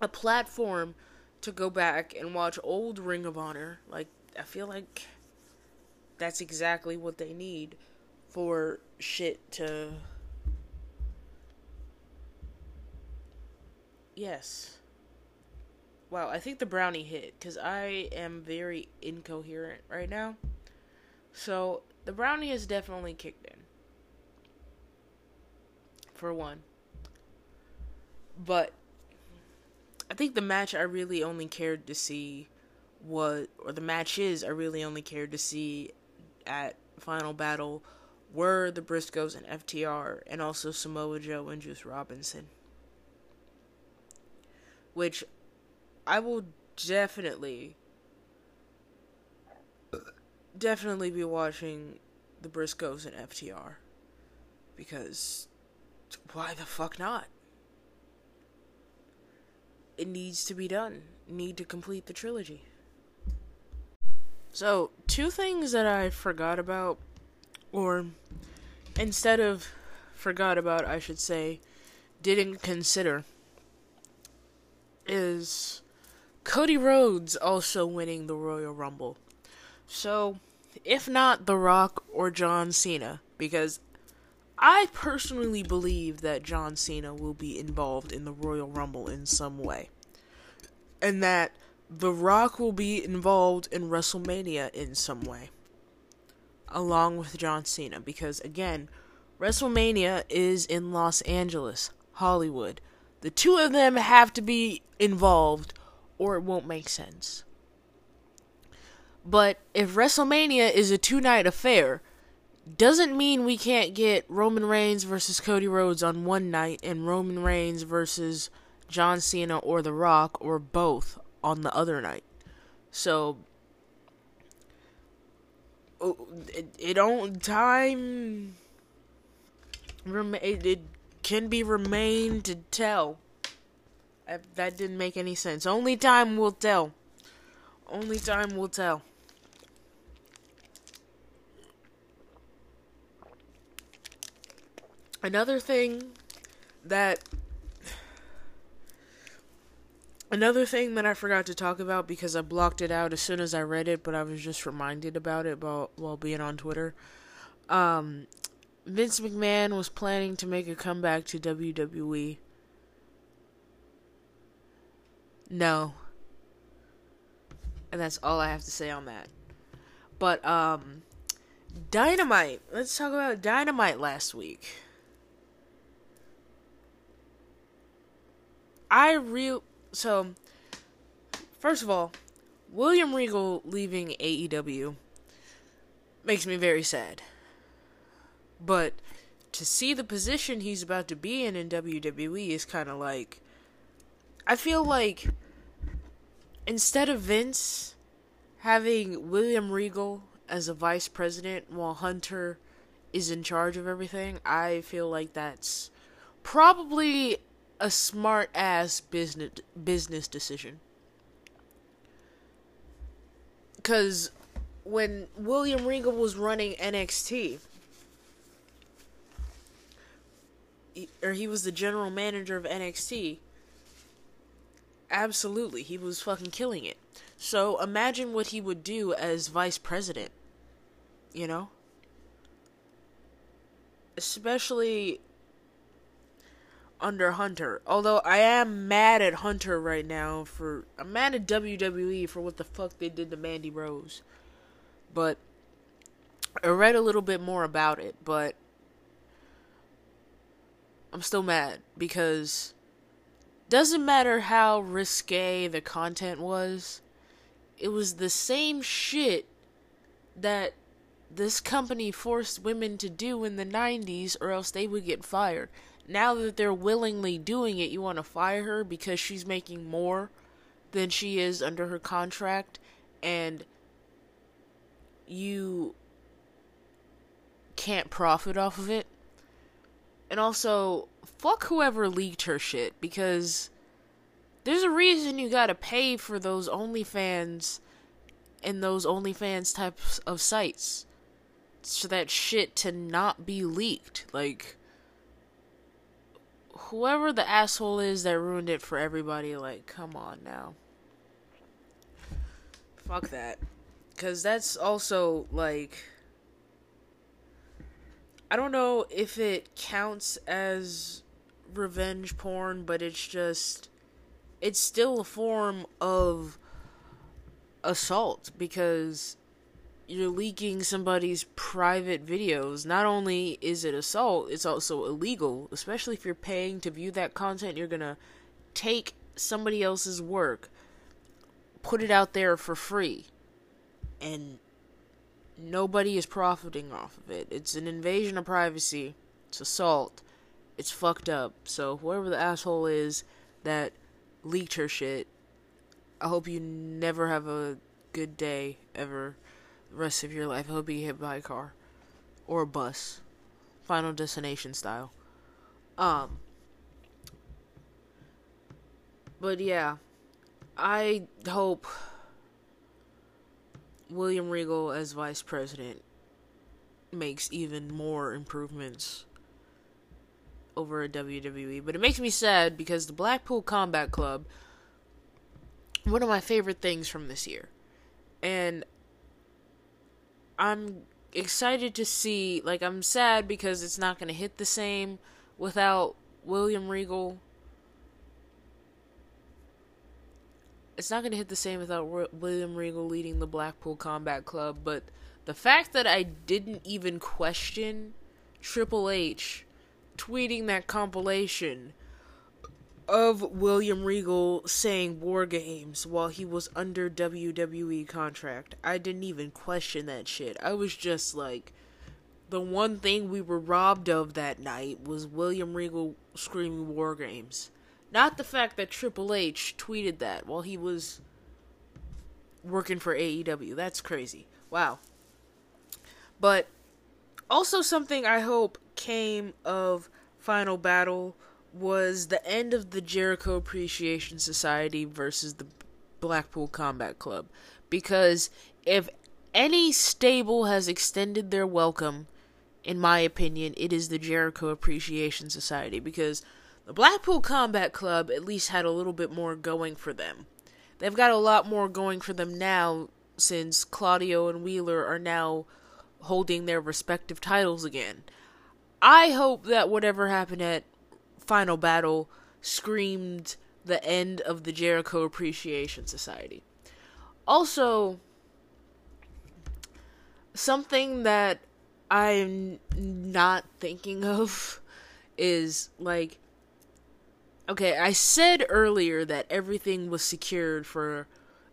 a platform to go back and watch old Ring of Honor. Like I feel like that's exactly what they need for shit to. Yes. Wow, I think the brownie hit because I am very incoherent right now. So, the brownie has definitely kicked in. For one. But, I think the match I really only cared to see was, or the matches I really only cared to see at Final Battle were the Briscoes and FTR, and also Samoa Joe and Juice Robinson. Which I will definitely, definitely be watching the Briscoes and FTR. Because why the fuck not? It needs to be done. Need to complete the trilogy. So, two things that I forgot about or instead of forgot about, I should say, didn't consider, is Cody Rhodes also winning the Royal Rumble. So, if not The Rock or John Cena, because I personally believe that John Cena will be involved in the Royal Rumble in some way. And that The Rock will be involved in WrestleMania in some way along with John Cena because again, WrestleMania is in Los Angeles, Hollywood. The two of them have to be involved or it won't make sense. But if WrestleMania is a two night affair, doesn't mean we can't get Roman Reigns versus Cody Rhodes on one night and Roman Reigns versus John Cena or The Rock or both on the other night. So it, it don't time it, it can be remained to tell. I, that didn't make any sense. Only time will tell. Only time will tell. Another thing that Another thing that I forgot to talk about because I blocked it out as soon as I read it, but I was just reminded about it while, while being on Twitter. Um, Vince McMahon was planning to make a comeback to WWE. No. And that's all I have to say on that. But, um, Dynamite. Let's talk about Dynamite last week. I real so first of all, William Regal leaving AEW makes me very sad. But to see the position he's about to be in in WWE is kind of like I feel like instead of Vince having William Regal as a vice president while Hunter is in charge of everything, I feel like that's probably a smart ass business business decision. Cuz when William Regal was running NXT or he was the general manager of NXT, absolutely, he was fucking killing it. So imagine what he would do as vice president. You know? Especially under Hunter. Although I am mad at Hunter right now for I'm mad at WWE for what the fuck they did to Mandy Rose. But I read a little bit more about it, but I'm still mad because doesn't matter how risque the content was, it was the same shit that this company forced women to do in the 90s or else they would get fired. Now that they're willingly doing it, you want to fire her because she's making more than she is under her contract and you can't profit off of it. And also, fuck whoever leaked her shit because there's a reason you gotta pay for those OnlyFans and those OnlyFans types of sites. So that shit to not be leaked. Like, whoever the asshole is that ruined it for everybody, like, come on now. Fuck that. Because that's also, like. I don't know if it counts as revenge porn, but it's just. It's still a form of assault because you're leaking somebody's private videos. Not only is it assault, it's also illegal, especially if you're paying to view that content. You're gonna take somebody else's work, put it out there for free, and nobody is profiting off of it. It's an invasion of privacy, it's assault, it's fucked up. So, whoever the asshole is that leaked her shit, I hope you never have a good day ever rest of your life. he'll be hit by a car or a bus, Final Destination style. Um, but yeah, I hope William Regal as vice president makes even more improvements over at WWE. But it makes me sad because the Blackpool Combat Club, one of my favorite things from this year. And I'm excited to see like I'm sad because it's not going to hit the same without William Regal. It's not going to hit the same without William Regal leading the Blackpool Combat Club, but the fact that I didn't even question Triple H tweeting that compilation of William Regal saying war games while he was under WWE contract. I didn't even question that shit. I was just like the one thing we were robbed of that night was William Regal screaming war games. Not the fact that Triple H tweeted that while he was working for AEW. That's crazy. Wow. But also something I hope came of Final Battle was the end of the Jericho Appreciation Society versus the Blackpool Combat Club. Because if any stable has extended their welcome, in my opinion, it is the Jericho Appreciation Society. Because the Blackpool Combat Club at least had a little bit more going for them. They've got a lot more going for them now since Claudio and Wheeler are now holding their respective titles again. I hope that whatever happened at final battle screamed the end of the Jericho Appreciation Society. Also, something that I'm not thinking [LAUGHS] of is like Okay, I said earlier that everything was secured for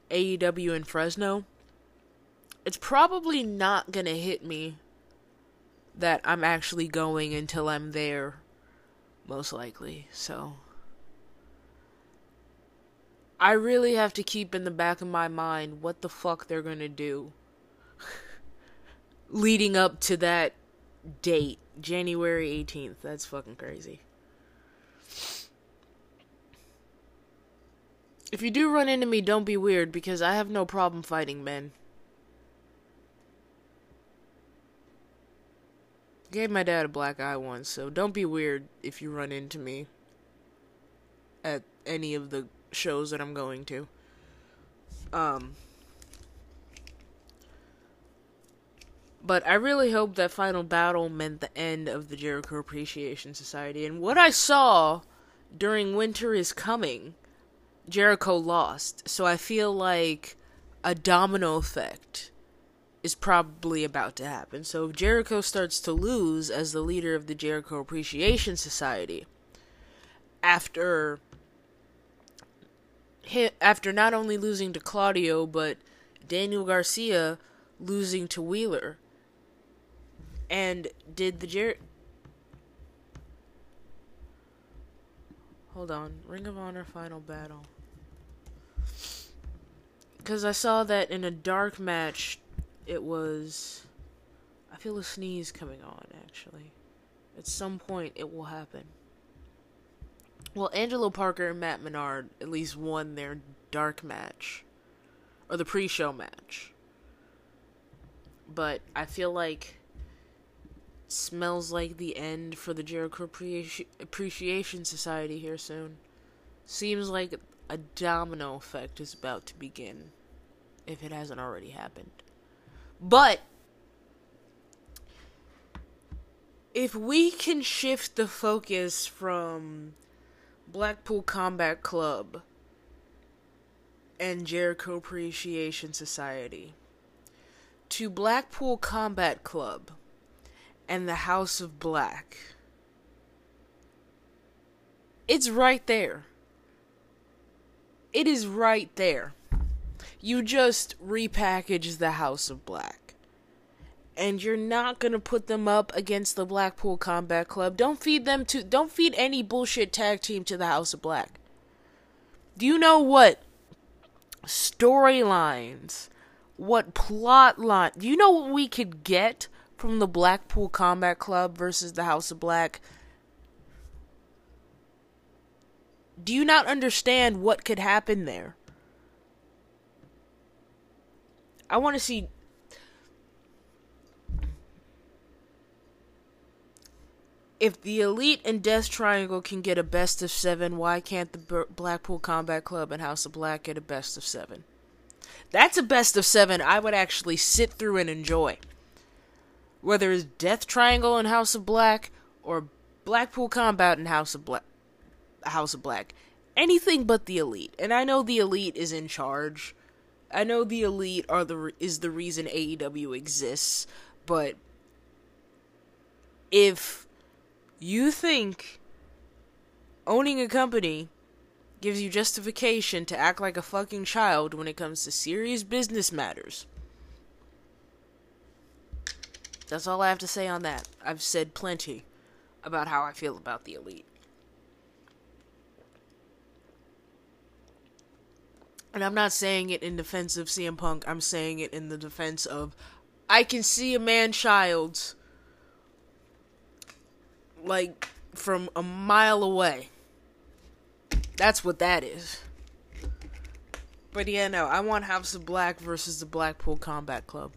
AEW in Fresno. It's probably not gonna hit me that I'm actually going until I'm there, most likely. So. I really have to keep in the back of my mind what the fuck they're gonna do [LAUGHS] leading up to that date, January 18th. That's fucking crazy. If you do run into me, don't be weird because I have no problem fighting men. Gave my dad a black eye once, so don't be weird if you run into me at any of the shows that I'm going to. Um But I really hope that final battle meant the end of the Jericho Appreciation Society. And what I saw during Winter is Coming, Jericho lost. So I feel like a domino effect is probably about to happen. So if Jericho starts to lose as the leader of the Jericho Appreciation Society, after after not only losing to Claudio but Daniel Garcia losing to Wheeler, and did the Jer Hold on. Ring of Honor Final Battle. Because I saw that in a dark match, it was. I feel a sneeze coming on, actually. At some point, it will happen. Well, Angelo Parker and Matt Menard at least won their dark match. Or the pre show match. But I feel like smells like the end for the Jericho Appreciation Society here soon. Seems like a domino effect is about to begin, if it hasn't already happened. But if we can shift the focus from Blackpool Combat Club and Jericho Appreciation Society to Blackpool Combat Club and the House of Black. It's right there. It is right there. You just repackage the House of Black. And you're not going to put them up against the Blackpool Combat Club. Don't feed them to don't feed any bullshit tag team to the House of Black. Do you know what storylines, what plot line, do you know what we could get from the Blackpool Combat Club versus the House of Black. Do you not understand what could happen there? I want to see. If the Elite and Death Triangle can get a best of seven, why can't the Blackpool Combat Club and House of Black get a best of seven? That's a best of seven I would actually sit through and enjoy whether it's Death Triangle and House of Black or Blackpool Combat and House of Black, House of Black, anything but the Elite. And I know the Elite is in charge. I know the Elite are the is the reason AEW exists, but if you think owning a company gives you justification to act like a fucking child when it comes to serious business matters, that's all I have to say on that. I've said plenty about how I feel about the elite. And I'm not saying it in defense of CM Punk, I'm saying it in the defense of I can see a man child like from a mile away. That's what that is. But yeah, no, I want House of Black versus the Blackpool Combat Club.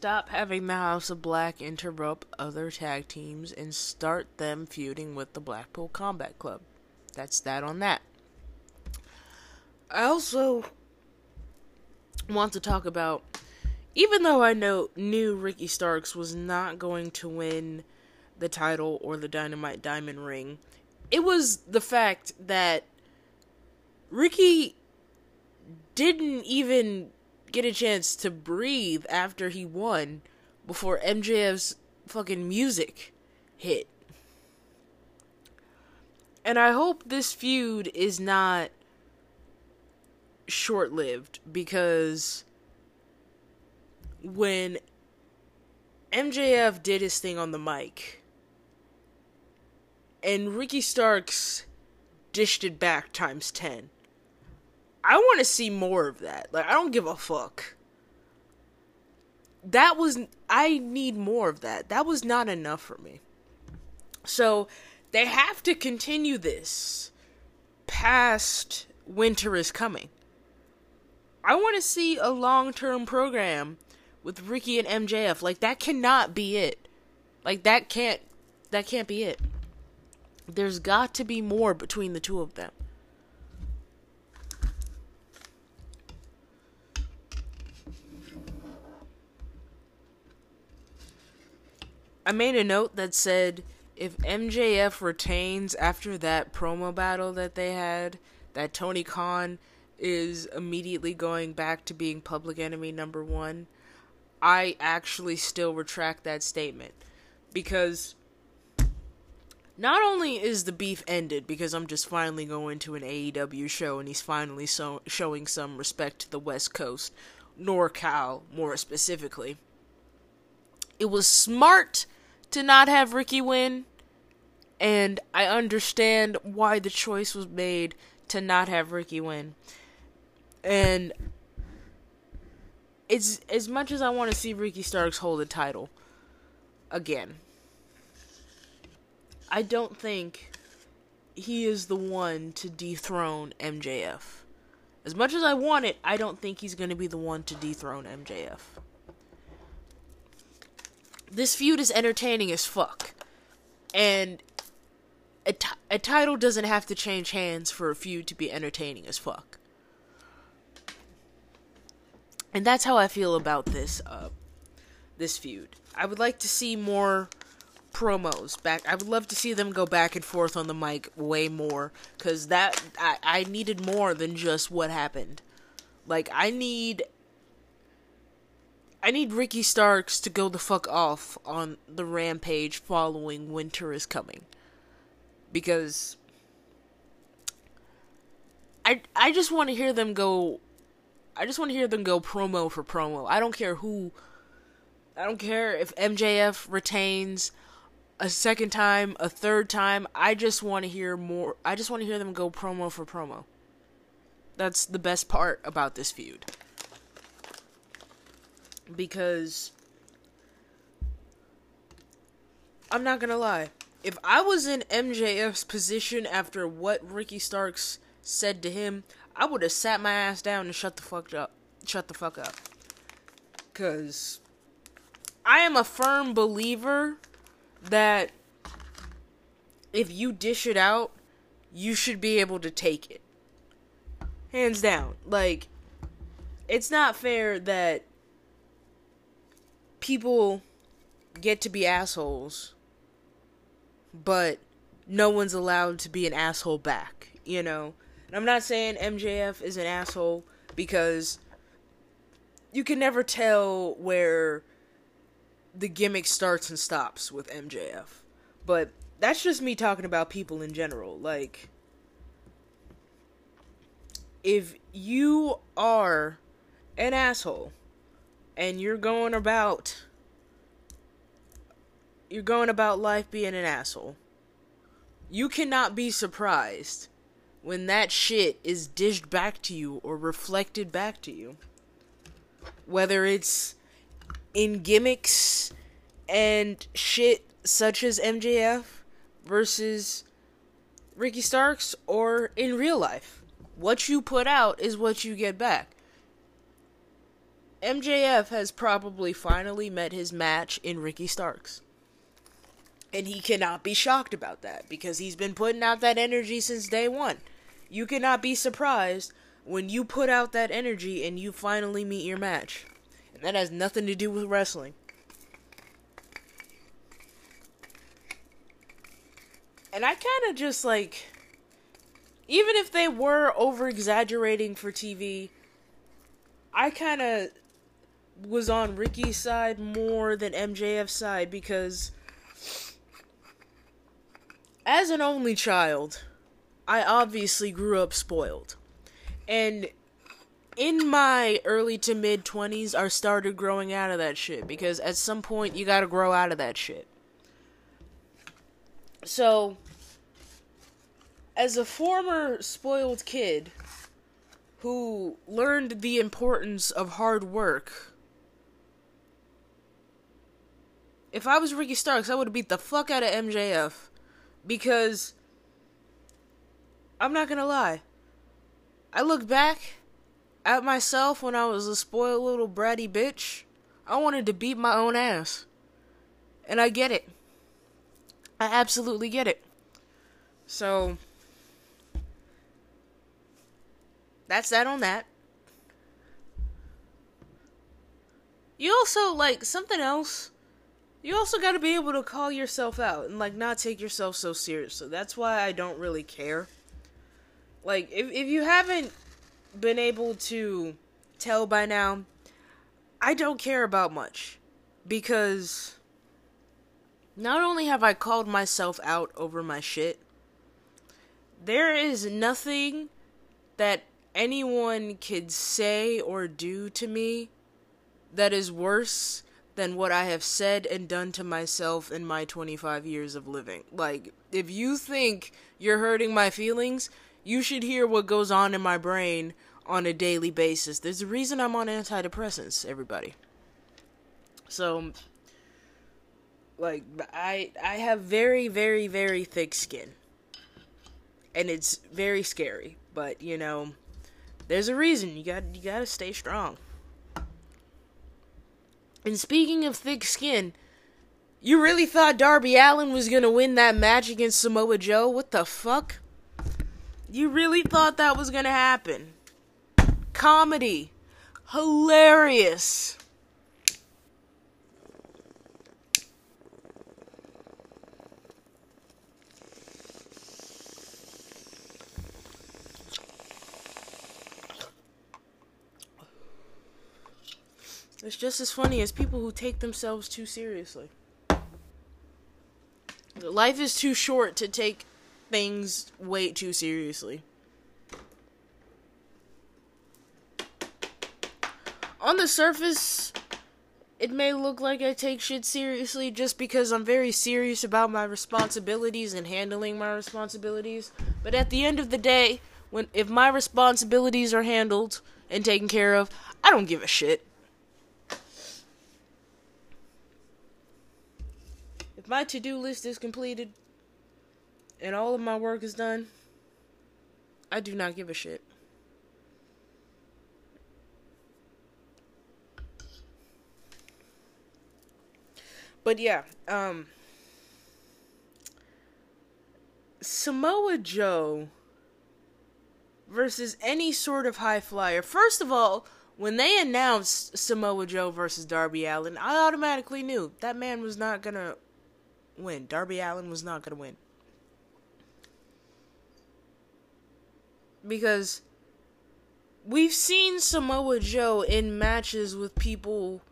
Stop having the House of Black interrupt other tag teams and start them feuding with the Blackpool Combat Club. That's that on that. I also want to talk about even though I know knew Ricky Starks was not going to win the title or the Dynamite Diamond ring, it was the fact that Ricky didn't even get a chance to breathe after he won before MJF's fucking music hit. And I hope this feud is not short lived because when MJF did his thing on the mic and Ricky Starks dished it back times 10. I want to see more of that. Like, I don't give a fuck. That was. I need more of that. That was not enough for me. So, they have to continue this past winter is coming. I want to see a long term program with Ricky and MJF. Like, that cannot be it. Like, that can't. That can't be it. There's got to be more between the two of them. I made a note that said if MJF retains after that promo battle that they had, that Tony Khan is immediately going back to being public enemy number one, I actually still retract that statement. Because not only is the beef ended because I'm just finally going to an AEW show and he's finally so- showing some respect to the West Coast, NorCal more specifically. It was smart to not have Ricky win, and I understand why the choice was made to not have Ricky win. And it's as much as I want to see Ricky Starks hold the title again I don't think he is the one to dethrone MJF. As much as I want it, I don't think he's going to be the one to dethrone MJF. This feud is entertaining as fuck. And a, t- a title doesn't have to change hands for a feud to be entertaining as fuck. And that's how I feel about this uh, this feud. I would like to see more promos back. I would love to see them go back and forth on the mic way more cuz that I I needed more than just what happened. Like I need I need Ricky Starks to go the fuck off on the rampage following Winter is Coming. Because I I just want to hear them go I just want to hear them go promo for promo. I don't care who I don't care if MJF retains a second time, a third time. I just want to hear more. I just want to hear them go promo for promo. That's the best part about this feud. Because I'm not to lie. If I was in MJF's position after what Ricky Starks said to him, I would have sat my ass down and shut the fuck up. Shut the fuck up. Cuz I am a firm believer that if you dish it out, you should be able to take it. Hands down. Like, it's not fair that people get to be assholes, but no one's allowed to be an asshole back, you know? And I'm not saying MJF is an asshole because you can never tell where the gimmick starts and stops with MJF. But that's just me talking about people in general. Like, if you are an asshole and you're going about you're going about life being an asshole you cannot be surprised when that shit is dished back to you or reflected back to you whether it's in gimmicks and shit such as MJF versus Ricky Starks or in real life. What you put out is what you get back. MJF has probably finally met his match in Ricky Starks. And he cannot be shocked about that because he's been putting out that energy since day one. You cannot be surprised when you put out that energy and you finally meet your match. And that has nothing to do with wrestling. And I kind of just like. Even if they were over exaggerating for TV, I kind of was on Ricky's side more than MJF's side because as an only child, I obviously grew up spoiled. And in my early to mid 20s, I started growing out of that shit because at some point you gotta grow out of that shit. So, as a former spoiled kid who learned the importance of hard work, if I was Ricky Starks, I would have beat the fuck out of MJF because I'm not gonna lie. I look back at myself when I was a spoiled little bratty bitch. I wanted to beat my own ass. And I get it. I absolutely get it. So, that's that on that. You also, like, something else. You also gotta be able to call yourself out and, like, not take yourself so seriously. That's why I don't really care. Like, if, if you haven't been able to tell by now, I don't care about much. Because not only have I called myself out over my shit, there is nothing that anyone could say or do to me that is worse than what I have said and done to myself in my 25 years of living. Like, if you think you're hurting my feelings, you should hear what goes on in my brain on a daily basis. There's a reason I'm on antidepressants, everybody. So like I I have very very very thick skin. And it's very scary, but you know, there's a reason. You got you got to stay strong. And speaking of thick skin, you really thought Darby Allin was going to win that match against Samoa Joe? What the fuck? You really thought that was gonna happen? Comedy. Hilarious. It's just as funny as people who take themselves too seriously. Life is too short to take things way too seriously. On the surface, it may look like I take shit seriously just because I'm very serious about my responsibilities and handling my responsibilities. But at the end of the day, when if my responsibilities are handled and taken care of, I don't give a shit. My to-do list is completed, and all of my work is done, I do not give a shit. But yeah, um Samoa Joe versus any sort of high flyer. First of all, when they announced Samoa Joe versus Darby Allin, I automatically knew that man was not gonna win. Darby Allin was not gonna win. because we've seen Samoa Joe in matches with people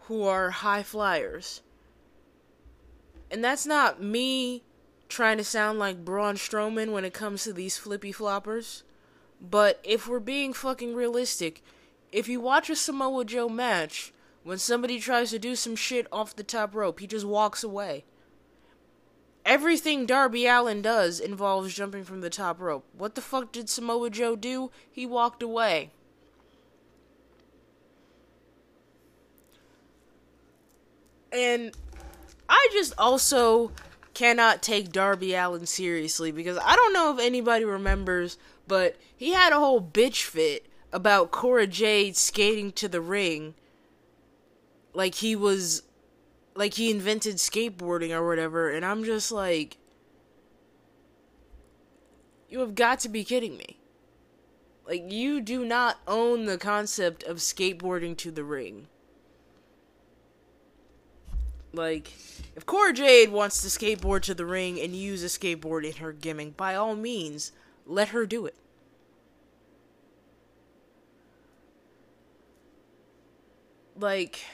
who are high flyers. And that's not me trying to sound like Braun Strowman when it comes to these flippy floppers. But if we're being fucking realistic, if you watch a Samoa Joe match, when somebody tries to do some shit off the top rope, he just walks away. Everything Darby Allin does involves jumping from the top rope. What the fuck did Samoa Joe do? He walked away. And I just also cannot take Darby Allin seriously because I don't know if anybody remembers, but he had a whole bitch fit about Cora Jade skating to the ring like he was like he invented skateboarding or whatever and i'm just like you have got to be kidding me like you do not own the concept of skateboarding to the ring like if Cora Jade wants to skateboard to the ring and use a skateboard in her gimmick, by all means, let her do it. like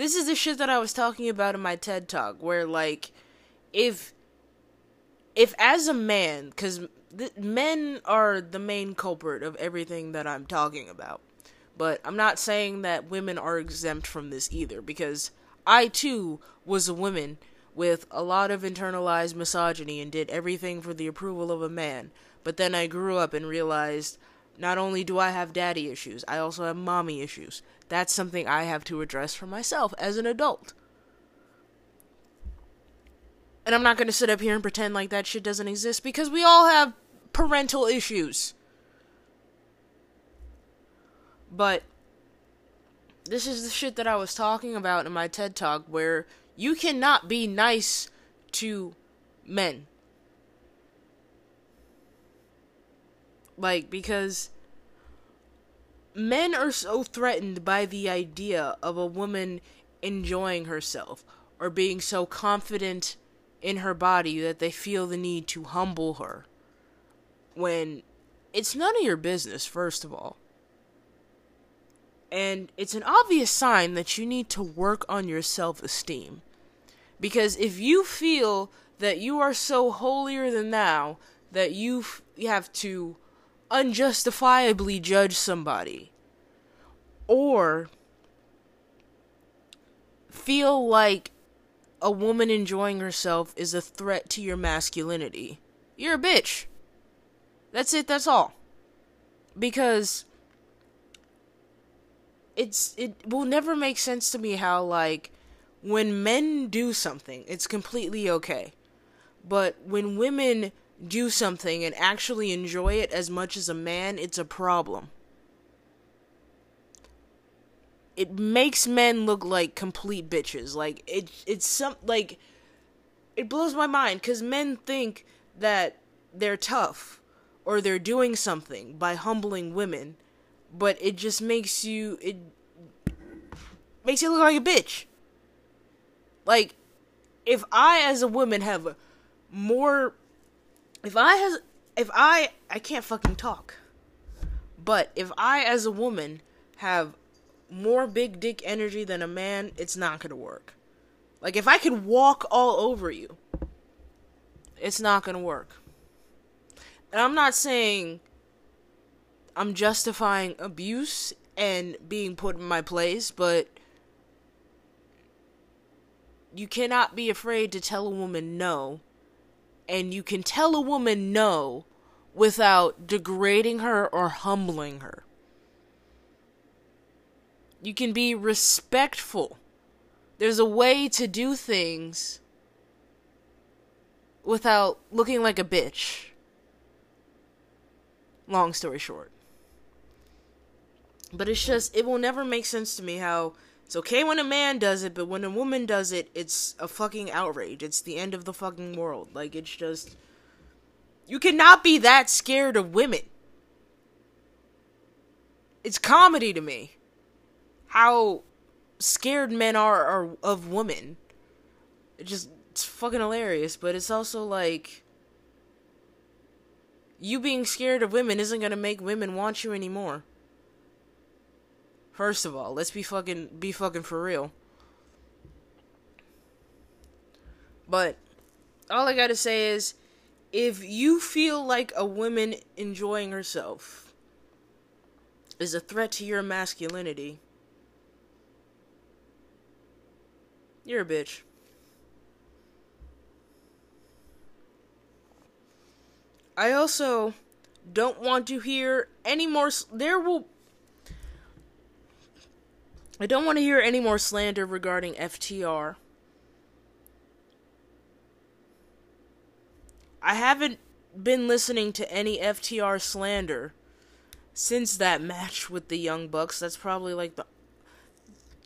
this is the shit that I was talking about in my TED talk where like if if as a man cuz men are the main culprit of everything that I'm talking about. But I'm not saying that women are exempt from this either because I too was a woman with a lot of internalized misogyny and did everything for the approval of a man. But then I grew up and realized not only do I have daddy issues, I also have mommy issues. That's something I have to address for myself as an adult. And I'm not going to sit up here and pretend like that shit doesn't exist because we all have parental issues. But this is the shit that I was talking about in my TED Talk where you cannot be nice to men. Like, because men are so threatened by the idea of a woman enjoying herself or being so confident in her body that they feel the need to humble her. When it's none of your business, first of all. And it's an obvious sign that you need to work on your self esteem. Because if you feel that you are so holier than thou that you f- have to unjustifiably judge somebody, or feel like a woman enjoying herself is a threat to your masculinity, you're a bitch. That's it, that's all. Because it's it will never make sense to me how like when men do something, it's completely okay. But when women do something and actually enjoy it as much as a man, it's a problem. It makes men look like complete bitches. Like it it's some like it blows my mind cuz men think that they're tough or they're doing something by humbling women but it just makes you it makes you look like a bitch. Like if I as a woman have more if I has if I I can't fucking talk. But if I as a woman have more big dick energy than a man, it's not going to work. Like if I could walk all over you, it's not going to work. And I'm not saying I'm justifying abuse and being put in my place, but you cannot be afraid to tell a woman no. And you can tell a woman no without degrading her or humbling her. You can be respectful. There's a way to do things without looking like a bitch. Long story short. But it's just, it will never make sense to me how it's okay when a man does it, but when a woman does it, it's a fucking outrage. It's the end of the fucking world. Like, it's just. You cannot be that scared of women. It's comedy to me. How scared men are, are of women. It just. It's fucking hilarious, but it's also like. You being scared of women isn't gonna make women want you anymore. First of all, let's be fucking be fucking for real. But all I gotta say is if you feel like a woman enjoying herself is a threat to your masculinity, you're a bitch. I also don't want to hear any more. There will I don't want to hear any more slander regarding FTR. I haven't been listening to any FTR slander since that match with the Young Bucks. That's probably like the.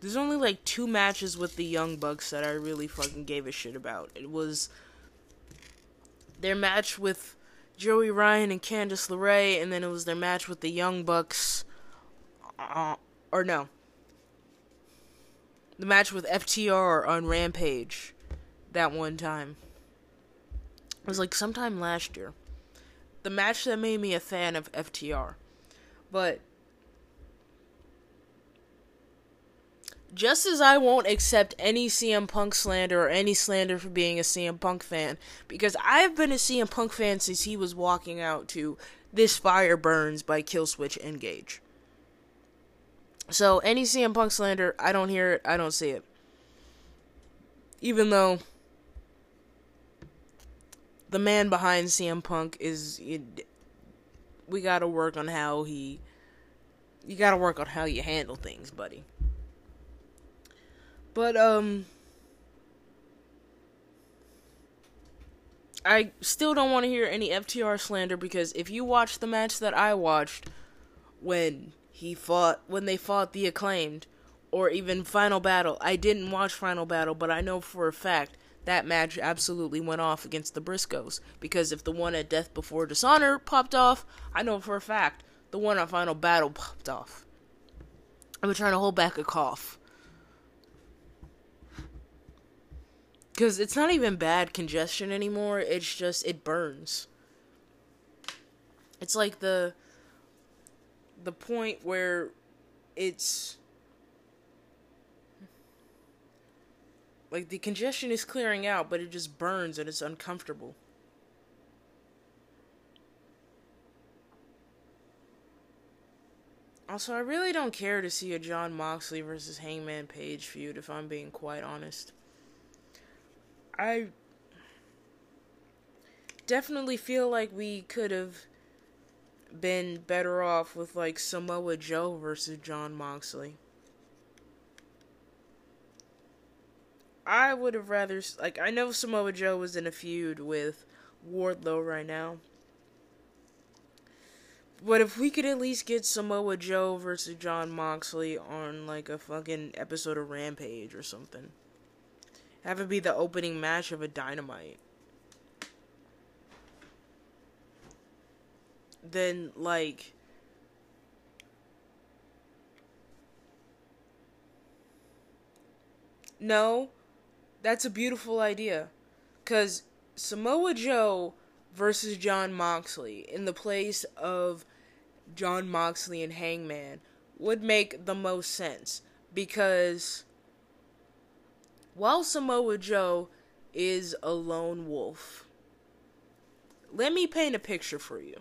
There's only like two matches with the Young Bucks that I really fucking gave a shit about. It was their match with Joey Ryan and Candice LeRae, and then it was their match with the Young Bucks. Uh, or no, the match with FTR on Rampage that one time. It was like sometime last year. The match that made me a fan of FTR. But just as I won't accept any CM Punk slander or any slander for being a CM Punk fan, because I've been a CM Punk fan since he was walking out to This Fire Burns by Killswitch Engage. So, any CM Punk slander, I don't hear it, I don't see it. Even though the man behind CM Punk is. We gotta work on how he. You gotta work on how you handle things, buddy. But um I still don't want to hear any FTR slander because if you watch the match that I watched when he fought when they fought the acclaimed or even Final Battle, I didn't watch Final Battle, but I know for a fact that match absolutely went off against the Briscoes because if the one at Death Before Dishonor popped off, I know for a fact the one at Final Battle popped off. I'm trying to hold back a cough. Because it's not even bad congestion anymore, it's just, it burns. It's like the the point where it's like the congestion is clearing out, but it just burns and it's uncomfortable. Also, I really don't care to see a Jon Moxley versus Hangman Page feud, if I'm being quite honest. I definitely feel like we could have been better off with like Samoa Joe versus Jon Moxley. I would have rather like I know Samoa Joe was in a feud with Wardlow right now. But if we could at least get Samoa Joe versus Jon Moxley on like a fucking episode of Rampage or something. Have it be the opening match of a Dynamite. Then, like. No, that's a beautiful idea. Because Samoa Joe versus Jon Moxley in the place of Jon Moxley and Hangman would make the most sense. Because while Samoa Joe is a lone wolf, let me paint a picture for you.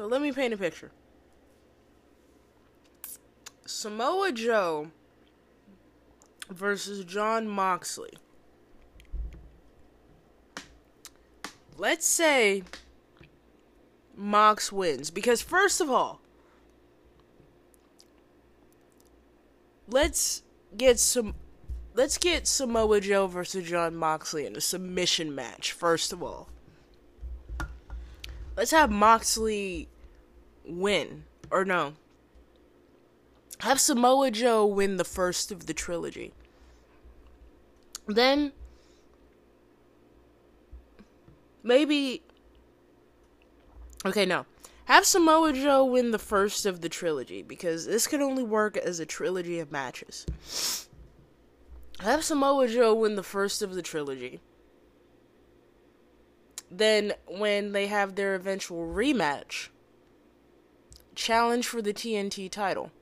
So let me paint a picture. Samoa Joe versus Jon Moxley. Let's say Mox wins. Because, first of all, let's get some. Let's get Samoa Joe versus Jon Moxley in a submission match, first of all let's have Moxley win. Or no. Have Samoa Joe win the first of the trilogy. Then maybe Okay, no. Have Samoa Joe win the first of the trilogy because this can only work as a trilogy of matches. Have Samoa Joe win the first of the trilogy then when they have their eventual rematch, challenge for the TNT title.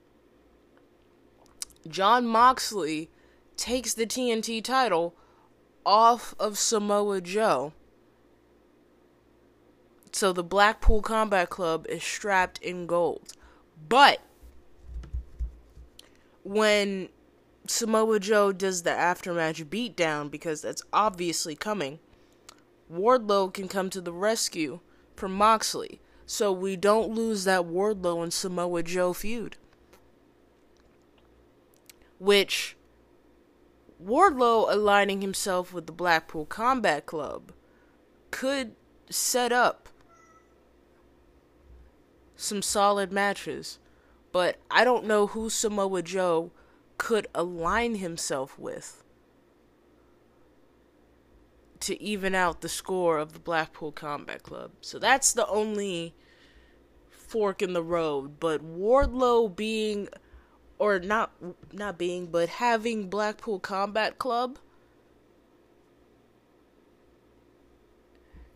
Jon Moxley takes the TNT title off of Samoa Joe. So the Blackpool Combat Club is strapped in gold. But when Samoa Joe does the aftermatch beatdown, because that's obviously coming, Wardlow can come to the rescue for Moxley, so we don't lose that Wardlow and Samoa Joe feud. Which Wardlow aligning himself with the Blackpool Combat Club could set up some solid matches, but I don't know who Samoa Joe could align himself with to even out the score of the Blackpool Combat Club. So that's the only fork in the road. But Wardlow being, or not not being, but having Blackpool Combat Club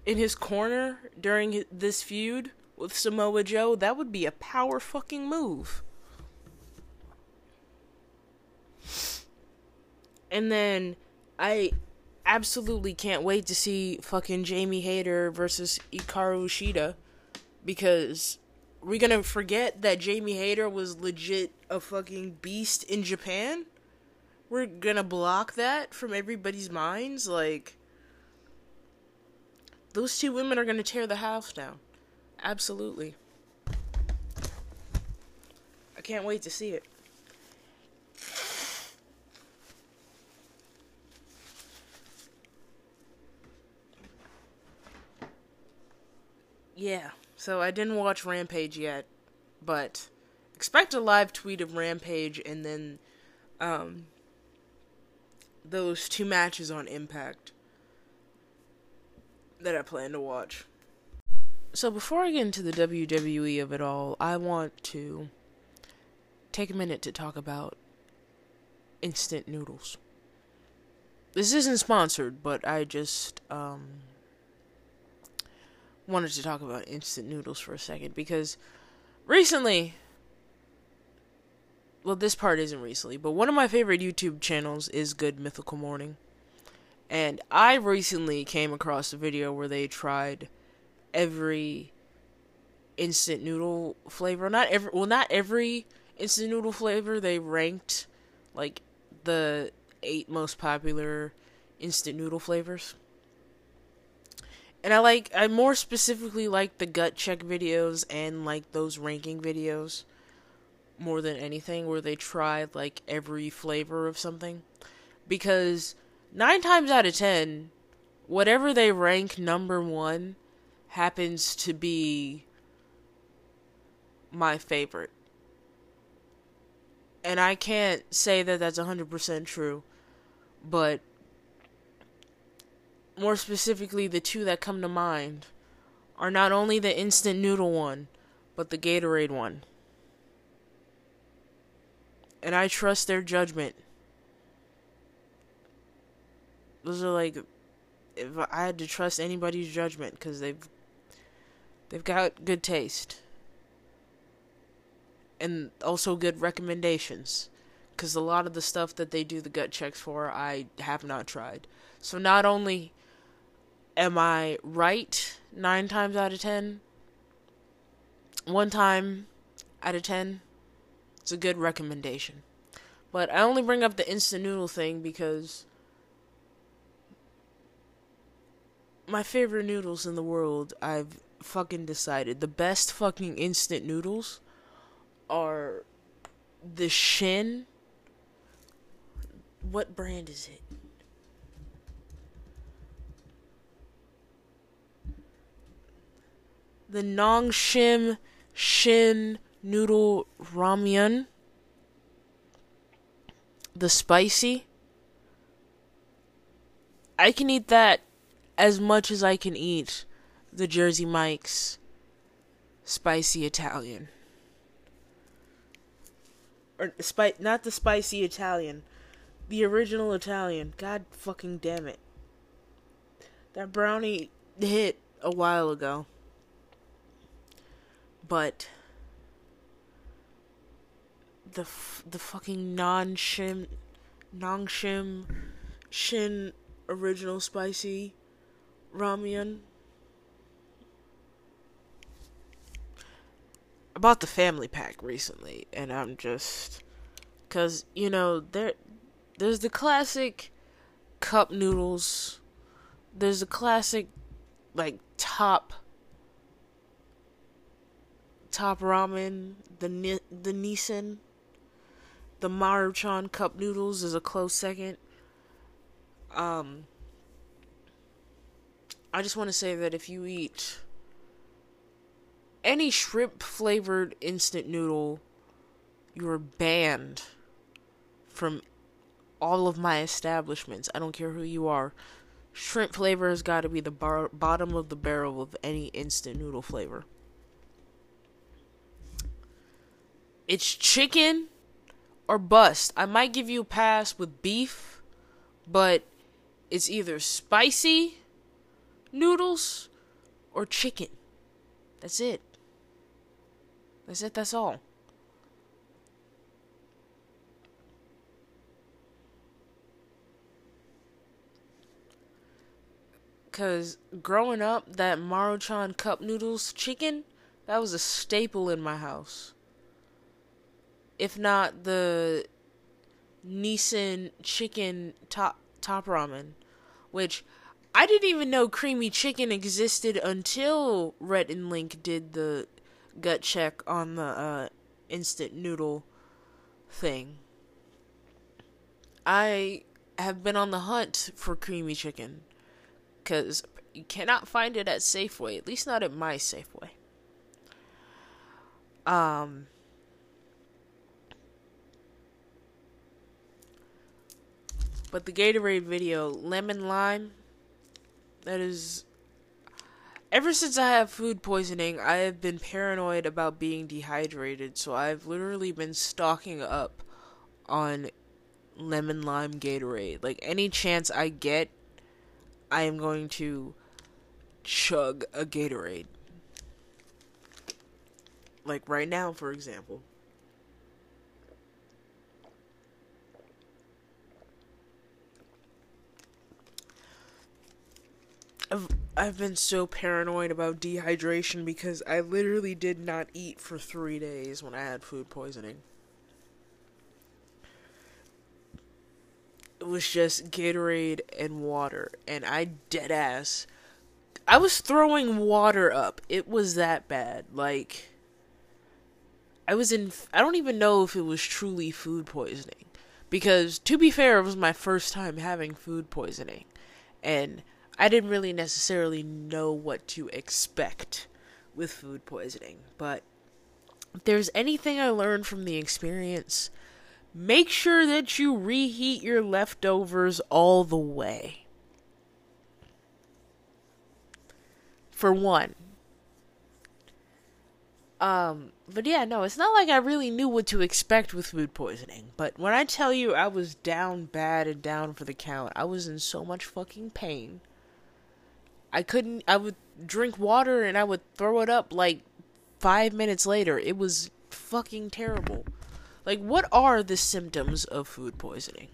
in his corner during this feud with Samoa Joe, that would be a power fucking move. And then I absolutely can't wait to see fucking Jamie Hayter versus Hikaru Shida because we're gonna forget that Jamie Hayter was legit a fucking beast in Japan. We're gonna block that from everybody's minds. Like, those two women are gonna tear the house down. Absolutely. I can't wait to see it. Yeah, so I didn't watch Rampage yet, but expect a live tweet of Rampage and then um, those two matches on Impact that I plan to watch. So before I get into the WWE of it all, I want to take a minute to talk about instant noodles. This isn't sponsored, but I just um, wanted to talk about instant noodles for a second because recently well this part isn't recently but one of my favorite youtube channels is good mythical morning. And i recently came across a video where they tried every instant noodle flavor. Not every well not every instant noodle flavor. They ranked like the eight most popular instant noodle flavors. And I like I more specifically like the gut check videos and like those ranking videos more than anything where they try like every flavor of something because 9 times out of 10 whatever they rank number 1 happens to be my favorite. And I can't say that that's 100% true, but more specifically, the two that come to mind are not only the instant noodle one, but the Gatorade one. And I trust their judgment. Those are like if I had to trust anybody's judgment cuz they've they've got good taste. And also good recommendations cuz a lot of the stuff that they do the gut checks for I have not tried. So not only am I right nine times out of ten, one time out of ten, it's a good recommendation. But I only bring up the instant noodle thing because my favorite noodles in the world, I've fucking decided. The best fucking instant noodles are the Shin. What brand is it? the Nong Nongshim Shin Noodle Ramyun. The spicy. I can eat that as much as I can eat the Jersey Mike's spicy Italian. Or spi- not the spicy Italian. The original Italian. God fucking damn it. That brownie hit a while ago but the f- the fucking Nongshim non shim shin original spicy ramen. I bought the family pack recently, and I'm just, cause you know there, there's the classic cup noodles. There's the classic, like top top ramen, the the Nissin, the Maruchan cup noodles is a close second. Um, I just want to say that if you eat any shrimp flavored instant noodle, you are banned from all of my establishments. I don't care who you are. shrimp flavor has got to be the bar- bottom of the barrel of any instant noodle flavor. It's chicken or bust. I might give you a pass with beef, but it's either spicy noodles or chicken. That's it. That's it, that's all. Cause growing up, that Maruchan cup noodles chicken, that was a staple in my house. If not the Nissin chicken top top ramen, which I didn't even know creamy chicken existed until Rhett and Link did the gut check on the uh, instant noodle thing. I have been on the hunt for creamy chicken because you cannot find it at Safeway, at least not at my Safeway. Um, but the Gatorade video, lemon lime, that is. Ever since I have food poisoning, I have been paranoid about being dehydrated, so I've literally been stocking up on lemon lime Gatorade. Like, any chance I get, I am going to chug a Gatorade. Like right now, for example. I've, I've been so paranoid about dehydration because I literally did not eat for three days when I had food poisoning. it was just Gatorade and water, and I dead ass. I was throwing water up. It was that bad. Like, I was in. I don't even know if it was truly food poisoning. Because, to be fair, it was my first time having food poisoning. And I didn't really necessarily know what to expect with food poisoning. But if there's anything I learned from the experience, make sure that you reheat your leftovers all the way. For one. Um, but yeah, no, it's not like I really knew what to expect with food poisoning. But when I tell you I was down bad and down for the count, I was in so much fucking pain. I couldn't, I would drink water and I would throw it up like five minutes later. It was fucking terrible. Like, what are the symptoms of food poisoning?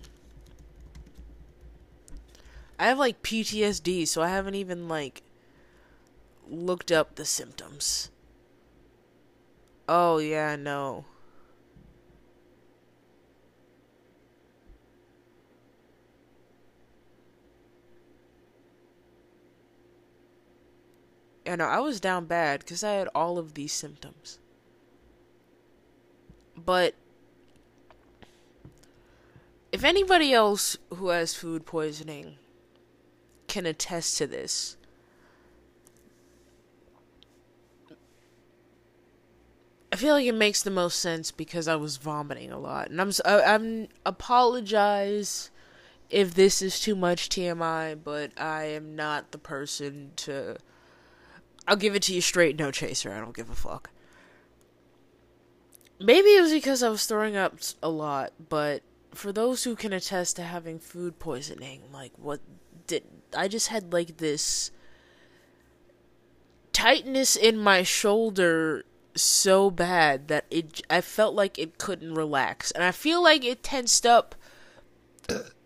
I have like PTSD, so I haven't even like looked up the symptoms. Oh, yeah, no. No, I was down bad because I had all of these symptoms. But if anybody else who has food poisoning can attest to this, I feel like it makes the most sense because I was vomiting a lot, and I'm I'm apologize if this is too much TMI, but I am not the person to. I'll give it to you straight, no chaser. I don't give a fuck. Maybe it was because I was throwing up a lot, but for those who can attest to having food poisoning, like what did I just had like this tightness in my shoulder so bad that it I felt like it couldn't relax. And I feel like it tensed up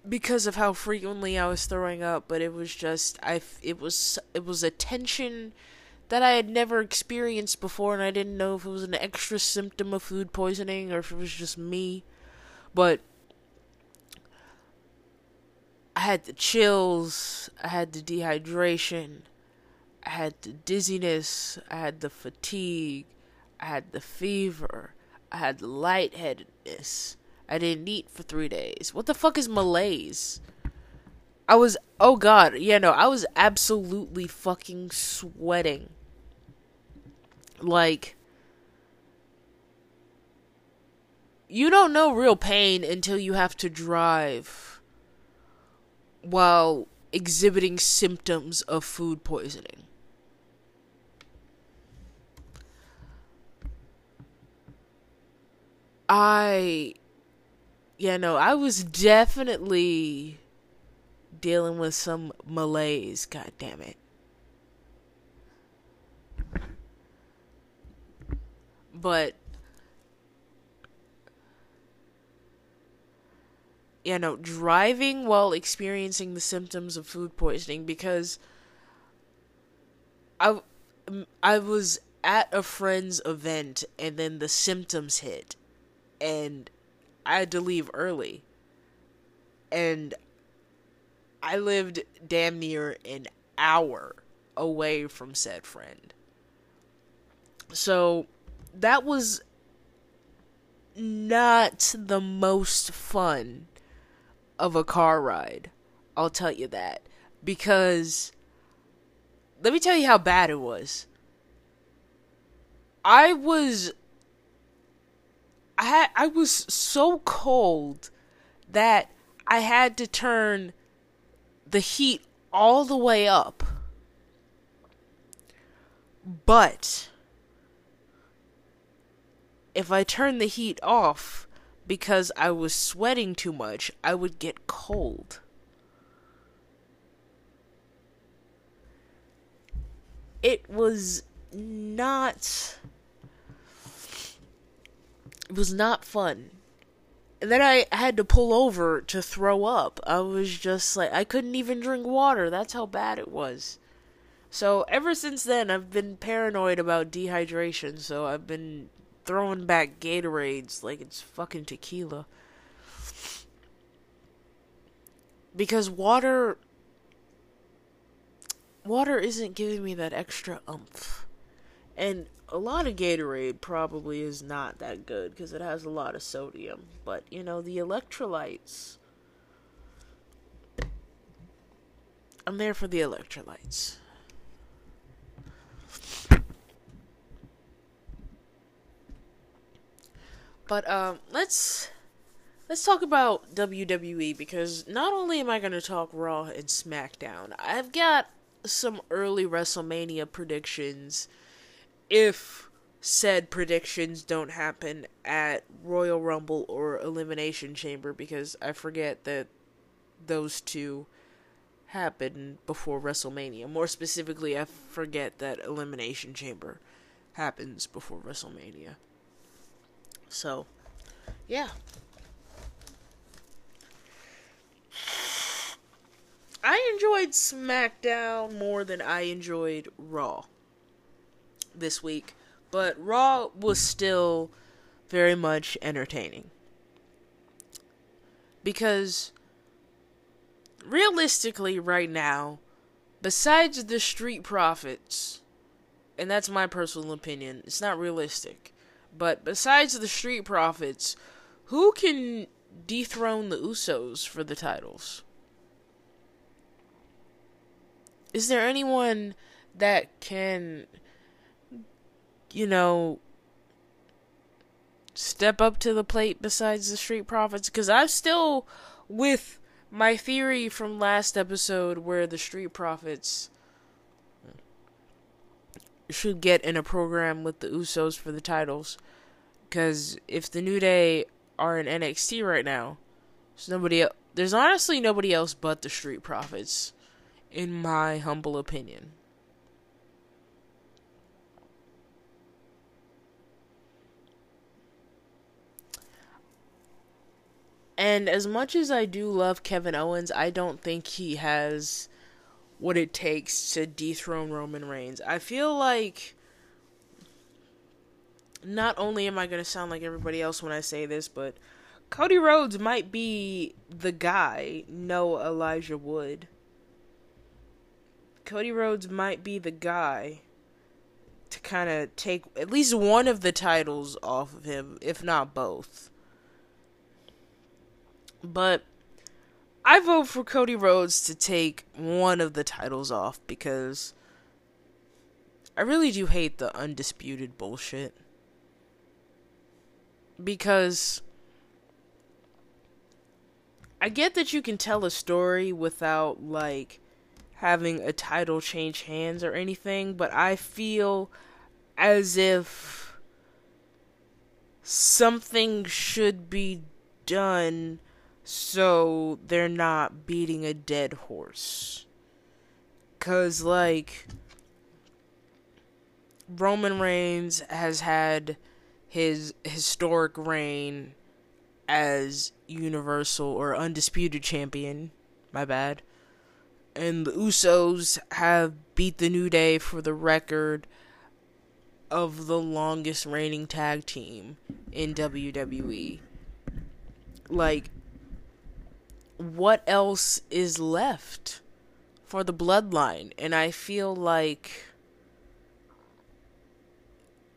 because of how frequently I was throwing up, but it was just I it was it was a tension that I had never experienced before and I didn't know if it was an extra symptom of food poisoning or if it was just me. But I had the chills, I had the dehydration, I had the dizziness, I had the fatigue, I had the fever, I had the lightheadedness. I didn't eat for three days. What the fuck is malaise? I was, oh god, yeah, no, I was absolutely fucking sweating. Like, you don't know real pain until you have to drive while exhibiting symptoms of food poisoning. I, yeah, no, I was definitely dealing with some malaise, god damn it. But you know, driving while experiencing the symptoms of food poisoning because I I was at a friend's event and then the symptoms hit and I had to leave early. And I lived damn near an hour away from said friend. So that was not the most fun of a car ride. I'll tell you that. Because let me tell you how bad it was. I was I had I was so cold that I had to turn the heat all the way up. But if I turn the heat off, because I was sweating too much, I would get cold. It was not. It was not fun. Then I had to pull over to throw up. I was just like, I couldn't even drink water. That's how bad it was. So ever since then, I've been paranoid about dehydration. So I've been throwing back Gatorades like it's fucking tequila. Because water water isn't giving me that extra umph. And a lot of Gatorade probably is not that good because it has a lot of sodium. But, you know, the electrolytes. I'm there for the electrolytes. But um, let's let's talk about WWE because not only am I going to talk Raw and SmackDown, I've got some early WrestleMania predictions. If said predictions don't happen at Royal Rumble or Elimination Chamber, because I forget that those two happen before WrestleMania. More specifically, I forget that Elimination Chamber happens before WrestleMania. So, yeah. I enjoyed SmackDown more than I enjoyed Raw this week, but Raw was still very much entertaining. Because realistically, right now, besides the Street Profits, and that's my personal opinion, it's not realistic. But besides the Street Profits, who can dethrone the Usos for the titles? Is there anyone that can, you know, step up to the plate besides the Street Profits? Because I'm still with my theory from last episode where the Street Profits should get in a program with the Usos for the titles. Because if the New Day are in NXT right now, there's nobody. There's honestly nobody else but the Street Profits, in my humble opinion. And as much as I do love Kevin Owens, I don't think he has what it takes to dethrone Roman Reigns. I feel like not only am I going to sound like everybody else when I say this, but Cody Rhodes might be the guy, no Elijah Wood. Cody Rhodes might be the guy to kind of take at least one of the titles off of him, if not both. But I vote for Cody Rhodes to take one of the titles off because I really do hate the undisputed bullshit. Because I get that you can tell a story without like having a title change hands or anything, but I feel as if something should be done so they're not beating a dead horse. Cause like Roman Reigns has had his historic reign as universal or undisputed champion. My bad. And the Usos have beat the New Day for the record of the longest reigning tag team in WWE. Like, what else is left for the bloodline? And I feel like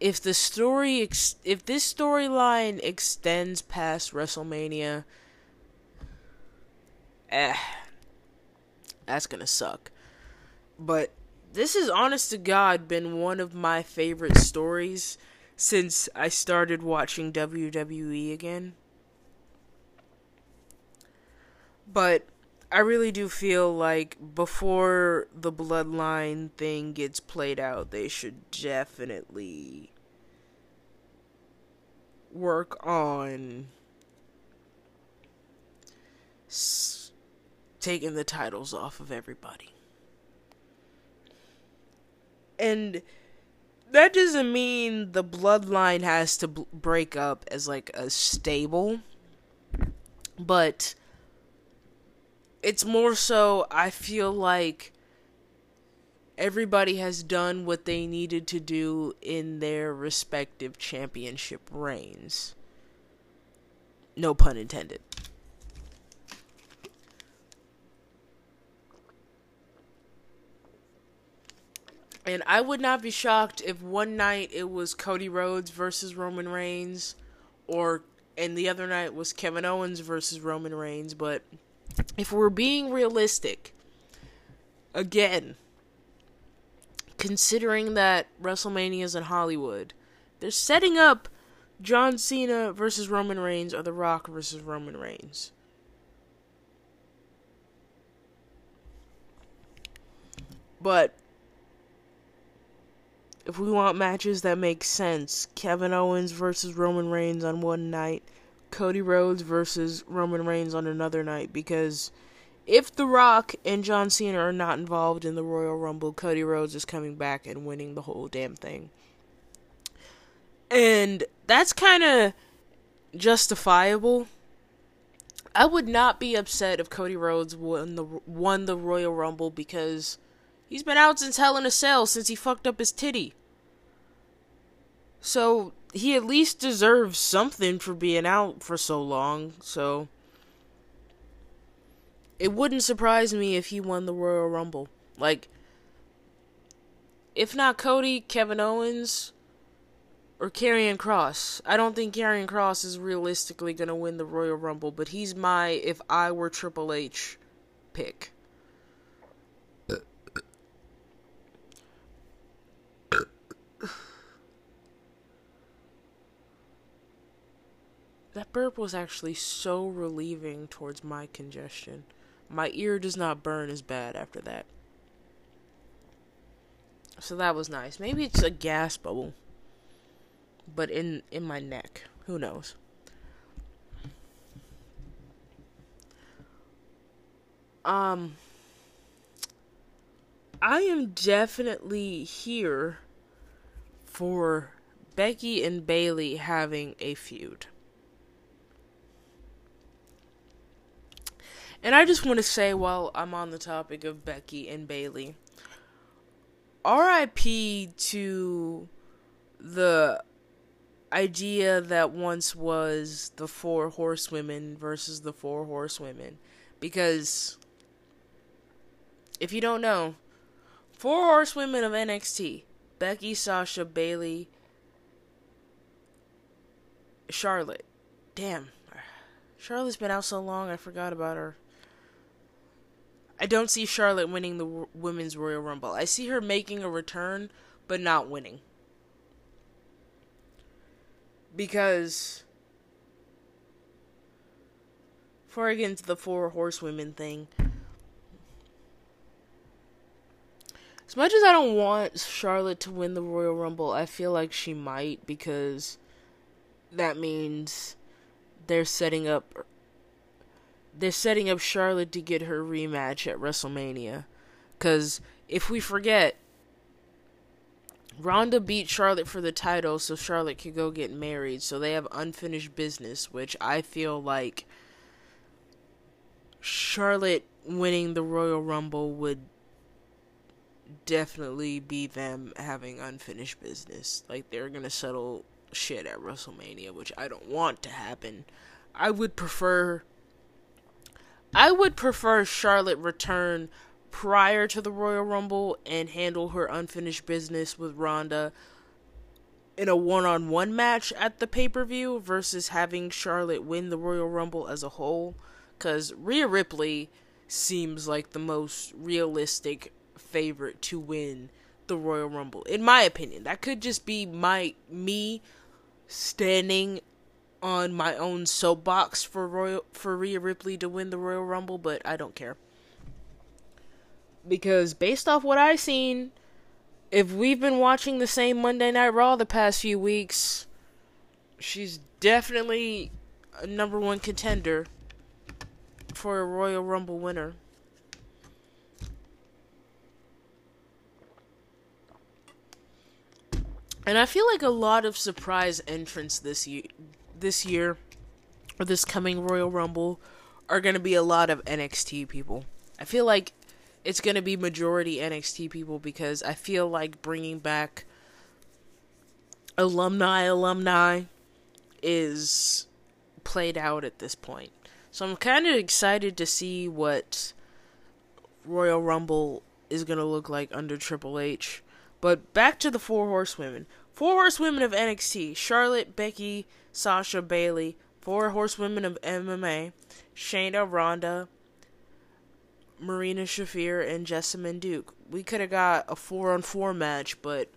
if the story ex- if this storyline extends past WrestleMania, eh, that's gonna suck. But this has honest to God been one of my favorite stories since I started watching WWE again. But I really do feel like before the bloodline thing gets played out, they should definitely work on s- taking the titles off of everybody. And that doesn't mean the bloodline has to b- break up as like a stable, but it's more so I feel like everybody has done what they needed to do in their respective championship reigns. No pun intended. And I would not be shocked if one night it was Cody Rhodes versus Roman Reigns or and the other night was Kevin Owens versus Roman Reigns, but if we're being realistic, again, considering that WrestleMania is in Hollywood, they're setting up John Cena versus Roman Reigns or The Rock versus Roman Reigns. But if we want matches that make sense, Kevin Owens versus Roman Reigns on one night, Cody Rhodes versus Roman Reigns on another night because if The Rock and John Cena are not involved in the Royal Rumble, Cody Rhodes is coming back and winning the whole damn thing. And that's kind of justifiable. I would not be upset if Cody Rhodes won the won the Royal Rumble because he's been out since Hell in a Cell since he fucked up his titty. So he at least deserves something for being out for so long. So it wouldn't surprise me if he won the Royal Rumble. Like if not Cody, Kevin Owens, or Karrion Kross. I don't think Karrion Kross is realistically going to win the Royal Rumble, but he's my if I were Triple H pick. That burp was actually so relieving towards my congestion. My ear does not burn as bad after that. So that was nice. Maybe it's a gas bubble but in in my neck. Who knows? Um I am definitely here for Becky and Bayley having a feud. And I just want to say while I'm on the topic of Becky and Bayley, RIP to the idea that once was the four horsewomen versus the four horsewomen. Because if you don't know, four horsewomen of NXT Becky, Sasha, Bayley, Charlotte. Damn. Charlotte's been out so long, I forgot about her. I don't see Charlotte winning the Women's Royal Rumble. I see her making a return, but not winning because before I get into the four horsewomen thing, as much as I don't want Charlotte to win the Royal Rumble, I feel like she might because that means they're setting up they're setting up Charlotte to get her rematch at WrestleMania. Cuz if we forget Ronda beat Charlotte for the title so Charlotte could go get married. So they have unfinished business, which I feel like Charlotte winning the Royal Rumble would definitely be them having unfinished business. Like they're going to settle shit at WrestleMania, which I don't want to happen. I would prefer I would prefer Charlotte return prior to the Royal Rumble and handle her unfinished business with Ronda in a one-on-one match at the pay-per-view versus having Charlotte win the Royal Rumble as a whole cuz Rhea Ripley seems like the most realistic favorite to win the Royal Rumble in my opinion. That could just be my me standing on my own soapbox for Royal for Rhea Ripley to win the Royal Rumble, but I don't care. Because based off what I've seen, if we've been watching the same Monday Night Raw the past few weeks, she's definitely a number one contender for a Royal Rumble winner. And I feel like a lot of surprise entrants this year, this year, or this coming Royal Rumble, are going to be a lot of NXT people. I feel like it's going to be majority NXT people because I feel like bringing back alumni alumni is played out at this point. So I'm kind of excited to see what Royal Rumble is going to look like under Triple H. But back to the four horsewomen. Four horsewomen of NXT: Charlotte, Becky, Sasha, Bayley. Four horsewomen of MMA: Shayna, Ronda, Marina Shafir, and Jessamyn Duke. We could have got a four on four match, but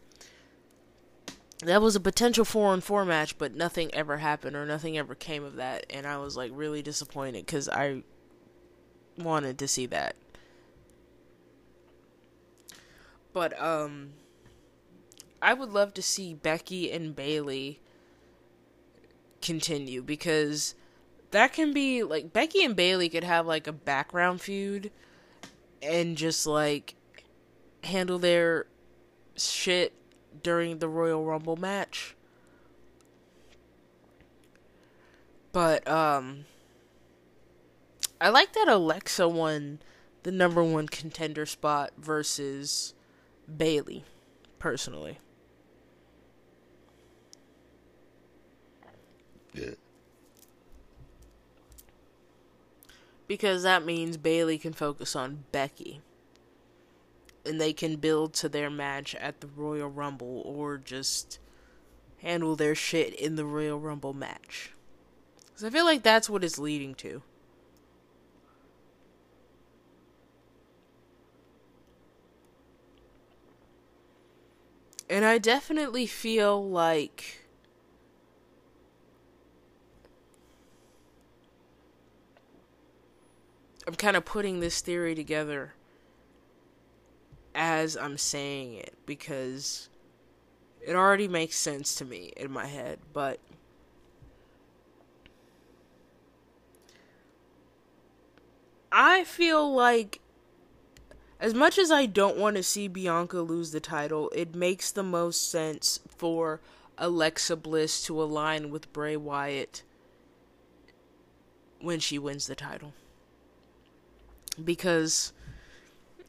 that was a potential four on four match, but nothing ever happened or nothing ever came of that, and I was like really disappointed because I wanted to see that. But um I would love to see Becky and Bayley continue because that can be like Becky and Bayley could have like a background feud and just like handle their shit during the Royal Rumble match. But um I like that Alexa won the number 1 contender spot versus Bayley personally. Yeah. Because that means Bayley can focus on Becky. And they can build to their match at the Royal Rumble or just handle their shit in the Royal Rumble match. Because I feel like that's what it's leading to. And I definitely feel like I'm kind of putting this theory together as I'm saying it because it already makes sense to me in my head, but I feel like as much as I don't want to see Bianca lose the title, it makes the most sense for Alexa Bliss to align with Bray Wyatt when she wins the title because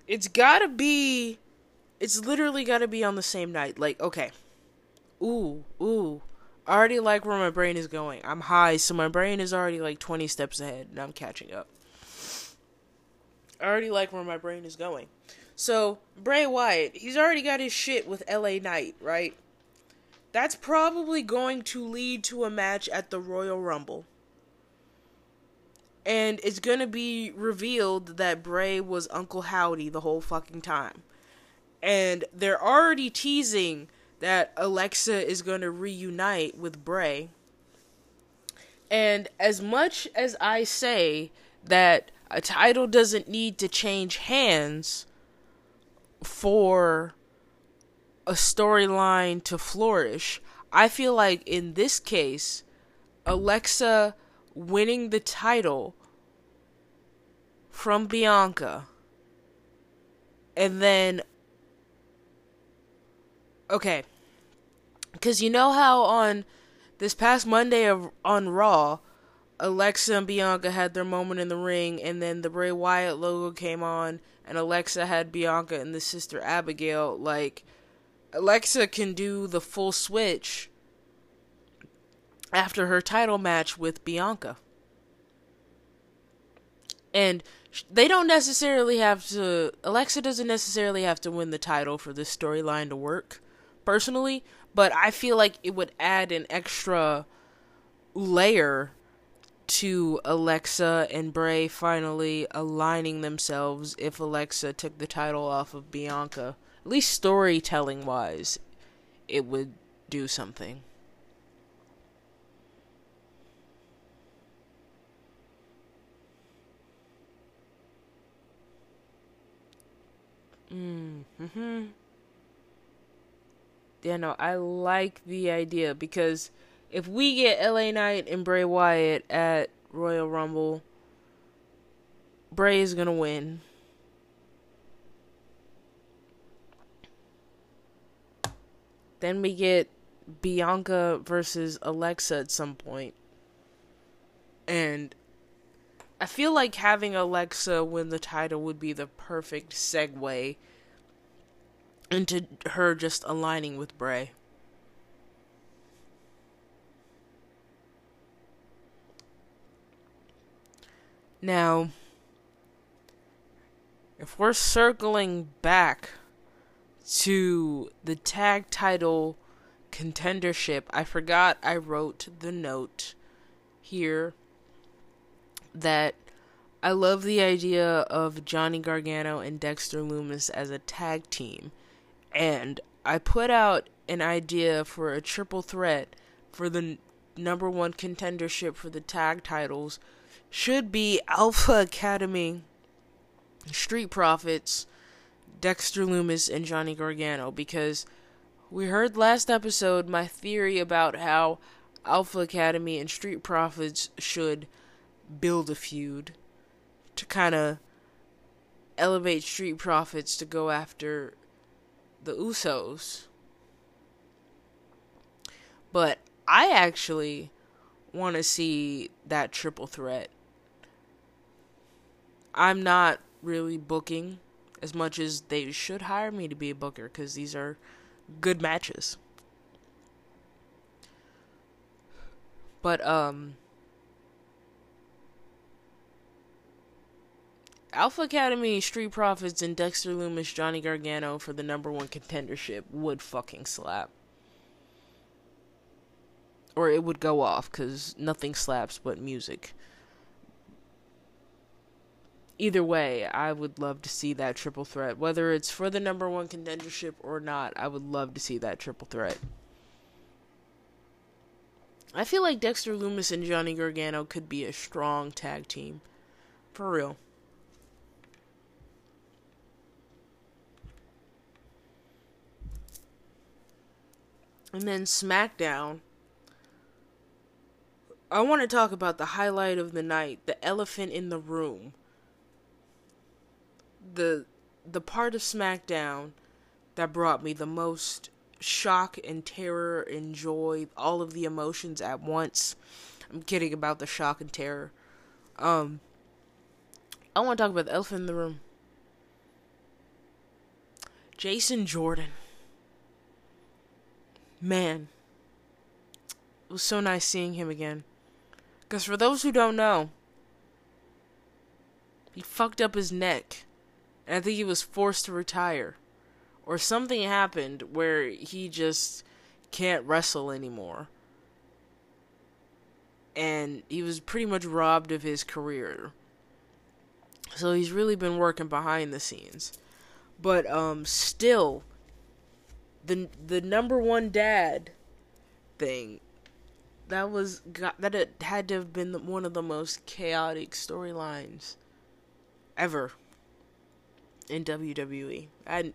it's gotta be it's literally gotta be on the same night. Like, okay. Ooh, ooh. I already like where my brain is going. I'm high, so my brain is already like 20 steps ahead, and I'm catching up. I already like where my brain is going. So, Bray Wyatt, he's already got his shit with LA Knight, right? That's probably going to lead to a match at the Royal Rumble and it's gonna be revealed that Bray was Uncle Howdy the whole fucking time. And they're already teasing that Alexa is gonna reunite with Bray. And as much as I say that a title doesn't need to change hands, for a storyline to flourish. I feel like in this case, Alexa winning the title from Bianca. And then okay because you know how on this past monday of, on raw alexa and bianca had their moment in the ring and then the bray wyatt logo came on and alexa had bianca and the sister abigail like alexa can do the full switch after her title match with bianca and they don't necessarily have to Alexa doesn't necessarily have to win the title for this storyline to work personally, but I feel like it would add an extra layer to Alexa and Bray finally aligning themselves if Alexa took the title off of Bianca. At least storytelling wise, it would do something. Mm, hmm Yeah, no, I like the idea because if we get LA Knight and Bray Wyatt at Royal Rumble, Bray is gonna win. Then we get Bianca versus Alexa at some point. And I feel like having Alexa win the title would be the perfect segue into her just aligning with Bray. Now, if we're circling back to the tag title contendership, I forgot I wrote the note here that I love the idea of Johnny Gargano and Dexter Lumis as a tag team. And I put out an idea for a triple threat for the number one contendership for the tag titles should be Alpha Academy, Street Profits, Dexter Lumis, and Johnny Gargano because we heard last episode my theory about how Alpha Academy and Street Profits should build a feud to kind of elevate Street Profits to go after the Usos. But I actually want to see that triple threat. I'm not really booking as much as they should hire me to be a booker because these are good matches. But um Alpha Academy, Street Profits, and Dexter Lumis, Johnny Gargano for the number one contendership would fucking slap. Or it would go off, because nothing slaps but music. Either way, I would love to see that triple threat. Whether it's for the number one contendership or not, I would love to see that triple threat. I feel like Dexter Lumis and Johnny Gargano could be a strong tag team. For real. And then SmackDown. I want to talk about the highlight of the night, the elephant in the room. The the part of SmackDown that brought me the most shock and terror and joy, all of the emotions at once. I'm kidding about the shock and terror. Um I want to talk about the elephant in the room. Jason Jordan man, it was so nice seeing him again. Because for those who don't know, he fucked up his neck. And I think he was forced to retire. Or something happened where he just can't wrestle anymore. And he was pretty much robbed of his career. So he's really been working behind the scenes. But um still the the number one dad thing that was that it had to have been one of the most chaotic storylines ever in WWE. And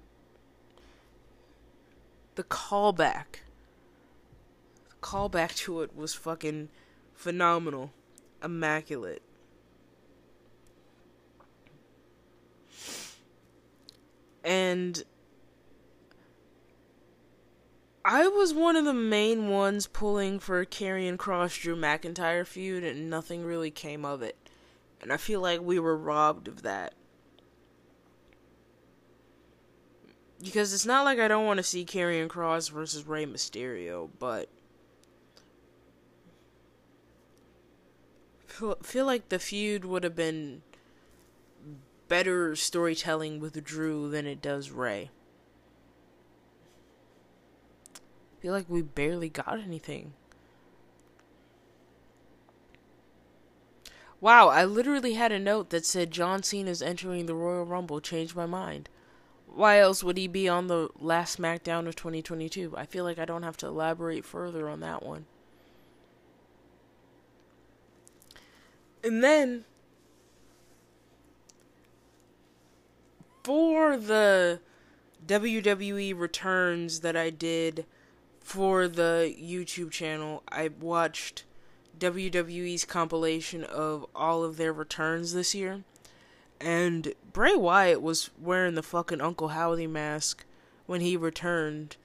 the callback. The callback to it was fucking phenomenal. Immaculate. And I was one of the main ones pulling for Karrion Kross Drew McIntyre feud, and nothing really came of it. And I feel like we were robbed of that. Because it's not like I don't want to see Karrion Kross versus Rey Mysterio, but feel, feel like the feud would have been better storytelling with Drew than it does Rey. Feel like we barely got anything. Wow, I literally had a note that said John Cena's entering the Royal Rumble changed my mind. Why else would he be on the last SmackDown of 2022? I feel like I don't have to elaborate further on that one. And then for the WWE returns that I did for the YouTube channel, I watched WWE's compilation of all of their returns this year. And Bray Wyatt was wearing the fucking Uncle Howdy mask when he returned.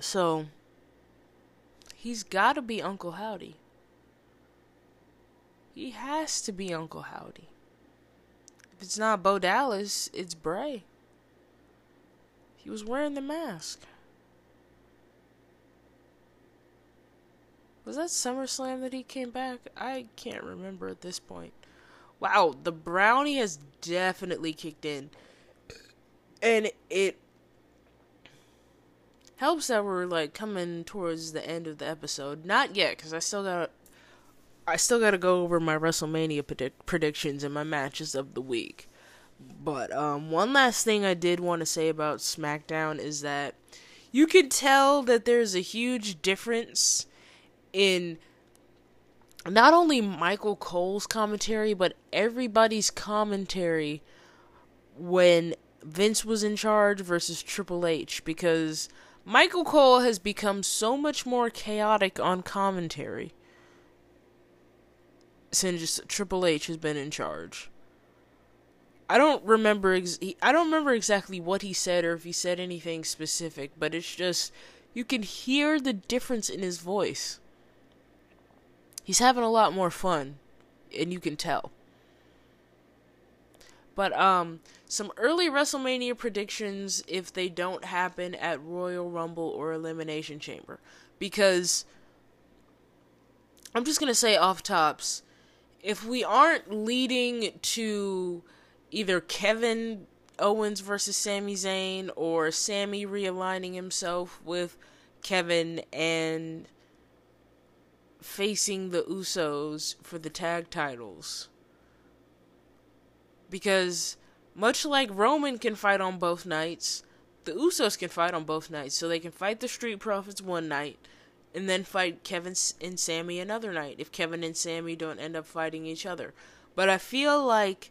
So, he's gotta be Uncle Howdy. He has to be Uncle Howdy. If it's not Bo Dallas, it's Bray. He was wearing the mask. Was that SummerSlam that he came back? I can't remember at this point. Wow, the brownie has definitely kicked in. And it helps that we're like coming towards the end of the episode. Not yet, because I still got I still got to go over my WrestleMania predict- predictions and my matches of the week. But um, one last thing I did want to say about SmackDown is that you can tell that there's a huge difference in not only Michael Cole's commentary, but everybody's commentary when Vince was in charge versus Triple H because Michael Cole has become so much more chaotic on commentary since Triple H has been in charge. I don't remember ex- I don't remember exactly what he said or if he said anything specific, but it's just you can hear the difference in his voice he's having a lot more fun, and you can tell. But um, some early WrestleMania predictions if they don't happen at Royal Rumble or Elimination Chamber, because I'm just gonna say off tops, if we aren't leading to either Kevin Owens versus Sami Zayn or Sami realigning himself with Kevin and facing the Usos for the tag titles. Because much like Roman can fight on both nights, the Usos can fight on both nights. So they can fight the Street Profits one night and then fight Kevin and Sami another night if Kevin and Sami don't end up fighting each other. But I feel like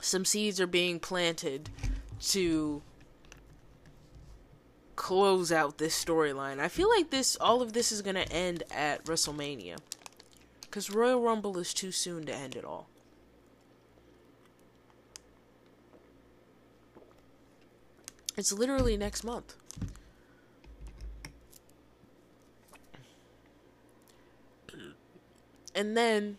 some seeds are being planted to close out this storyline. I feel like this all of this is to end at WrestleMania. Cuz Royal Rumble is too soon to end it all. It's literally next month. And then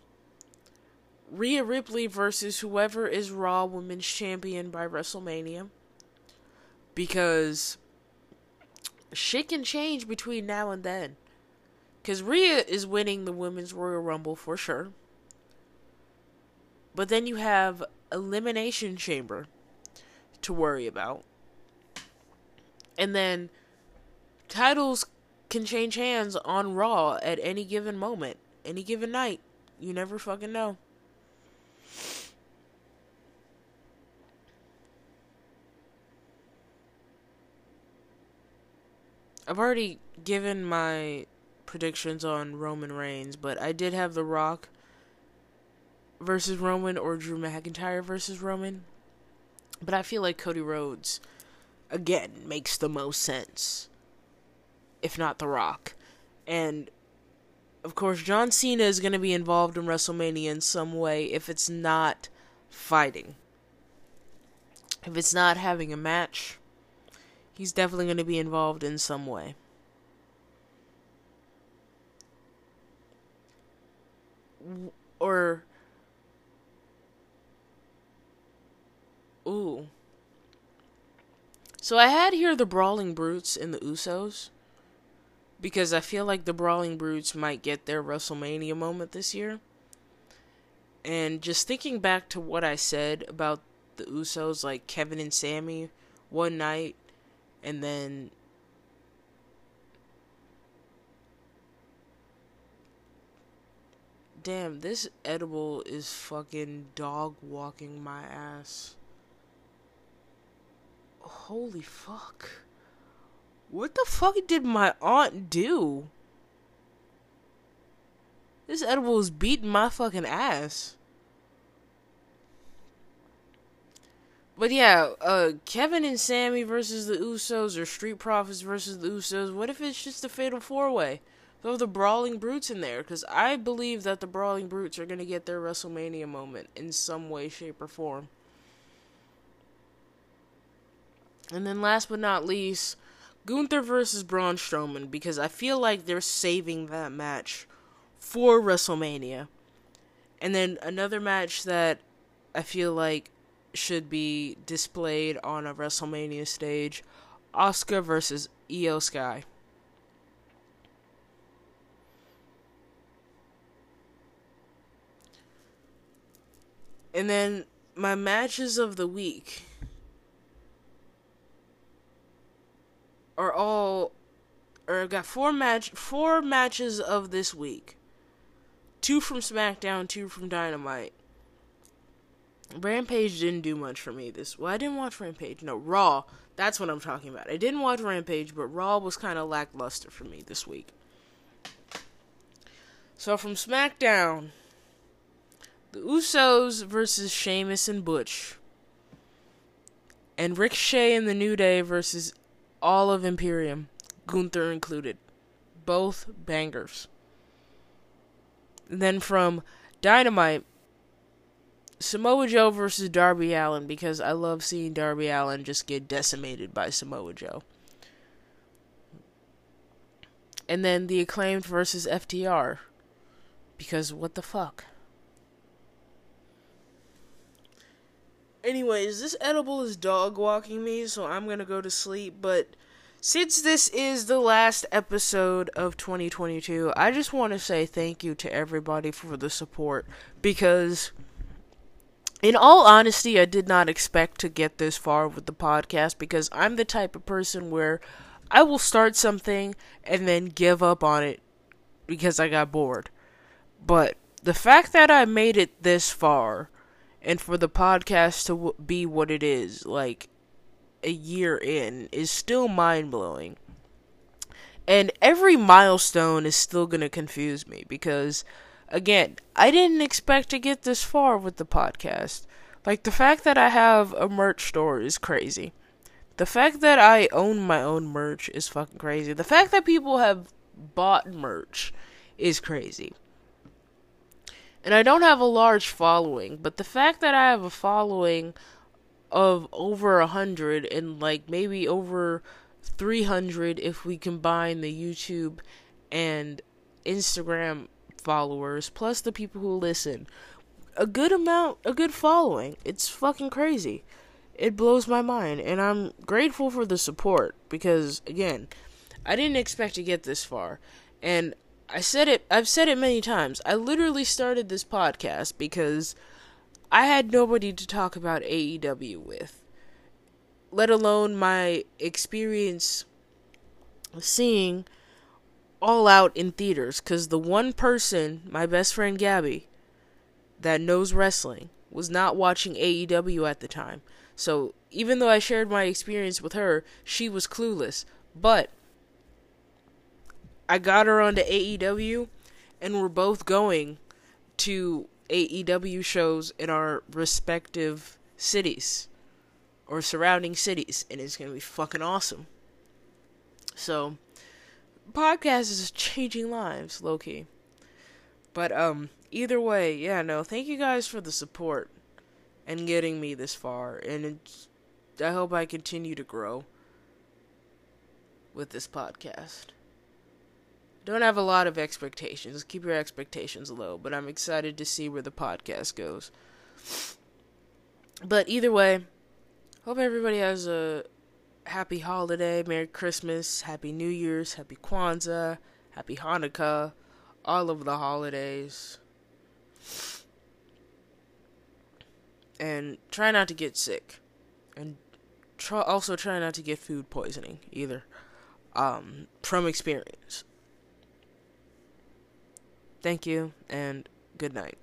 Rhea Ripley versus whoever is Raw Women's Champion by WrestleMania. Because shit can change between now and then. Because Rhea is winning the Women's Royal Rumble for sure. But then you have Elimination Chamber to worry about. And then titles can change hands on Raw at any given moment, any given night. You never fucking know. I've already given my predictions on Roman Reigns, but I did have The Rock versus Roman or Drew McIntyre versus Roman. But I feel like Cody Rhodes again makes the most sense. If not The Rock. And of course, John Cena is going to be involved in WrestleMania in some way if it's not fighting. If it's not having a match, he's definitely going to be involved in some way. Or. Ooh. So I had here the Brawling Brutes and the Usos because I feel like the Brawling Brutes might get their WrestleMania moment this year. And just thinking back to what I said about the Usos, like Kevin and Sami one night, and then Damn, this edible is fucking dog walking my ass. Holy fuck. What the fuck did my aunt do? This edible is beating my fucking ass. But yeah, uh, Kevin and Sami versus the Usos or Street Profits versus the Usos. What if it's just a fatal four way? Throw the Brawling Brutes in there, because I believe that the Brawling Brutes are going to get their WrestleMania moment in some way, shape, or form. And then last but not least, Gunther versus Braun Strowman because I feel like they're saving that match for WrestleMania. And then another match that I feel like should be displayed on a WrestleMania stage Oscar versus Iyo Sky. And then my matches of the week. are all or I've got four match four matches of this week. Two from SmackDown, two from Dynamite. Rampage didn't do much for me this well, I didn't watch Rampage. No, Raw. That's what I'm talking about. I didn't watch Rampage, but Raw was kinda lackluster for me this week. So from SmackDown, the Usos versus Sheamus and Butch. And Ricochet and the New Day versus all of Imperium, Gunther included. Both bangers. And then from Dynamite, Samoa Joe versus Darby Allin because I love seeing Darby Allin just get decimated by Samoa Joe. And then the acclaimed versus FTR because what the fuck? Anyways, this edible is dog walking me, so I'm gonna go to sleep. But since this is the last episode of 2022, I just want to say thank you to everybody for the support because. In all honesty, I did not expect to get this far with the podcast because I'm the type of person where I will start something and then give up on it because I got bored. But the fact that I made it this far and for the podcast to w- be what it is, like a year in, is still mind blowing. And every milestone is still going to confuse me because, again, I didn't expect to get this far with the podcast. Like, the fact that I have a merch store is crazy. The fact that I own my own merch is fucking crazy. The fact that people have bought merch is crazy and I don't have a large following, but the fact that I have a following of over a hundred and like maybe over 300 if we combine the YouTube and Instagram followers plus the people who listen. A good amount, a good following. It's fucking crazy. It blows my mind and I'm grateful for the support because again, I didn't expect to get this far and I said it, I've said it many times. I literally started this podcast because I had nobody to talk about AEW with, let alone my experience seeing All Out in theaters. Because the one person, my best friend Gabby, that knows wrestling, was not watching AEW at the time. So even though I shared my experience with her, she was clueless. But I got her onto AEW, and we're both going to AEW shows in our respective cities or surrounding cities, and it's gonna be fucking awesome. So, podcast is changing lives, low key. But um, either way, yeah, no, thank you guys for the support and getting me this far, and it's, I hope I continue to grow with this podcast. Don't have a lot of expectations. Keep your expectations low, but I'm excited to see where the podcast goes. But either way, hope everybody has a happy holiday, Merry Christmas, Happy New Year's, Happy Kwanzaa, Happy Hanukkah, all of the holidays. And try not to get sick. And try, also try not to get food poisoning either. Um, from experience. Thank you and good night.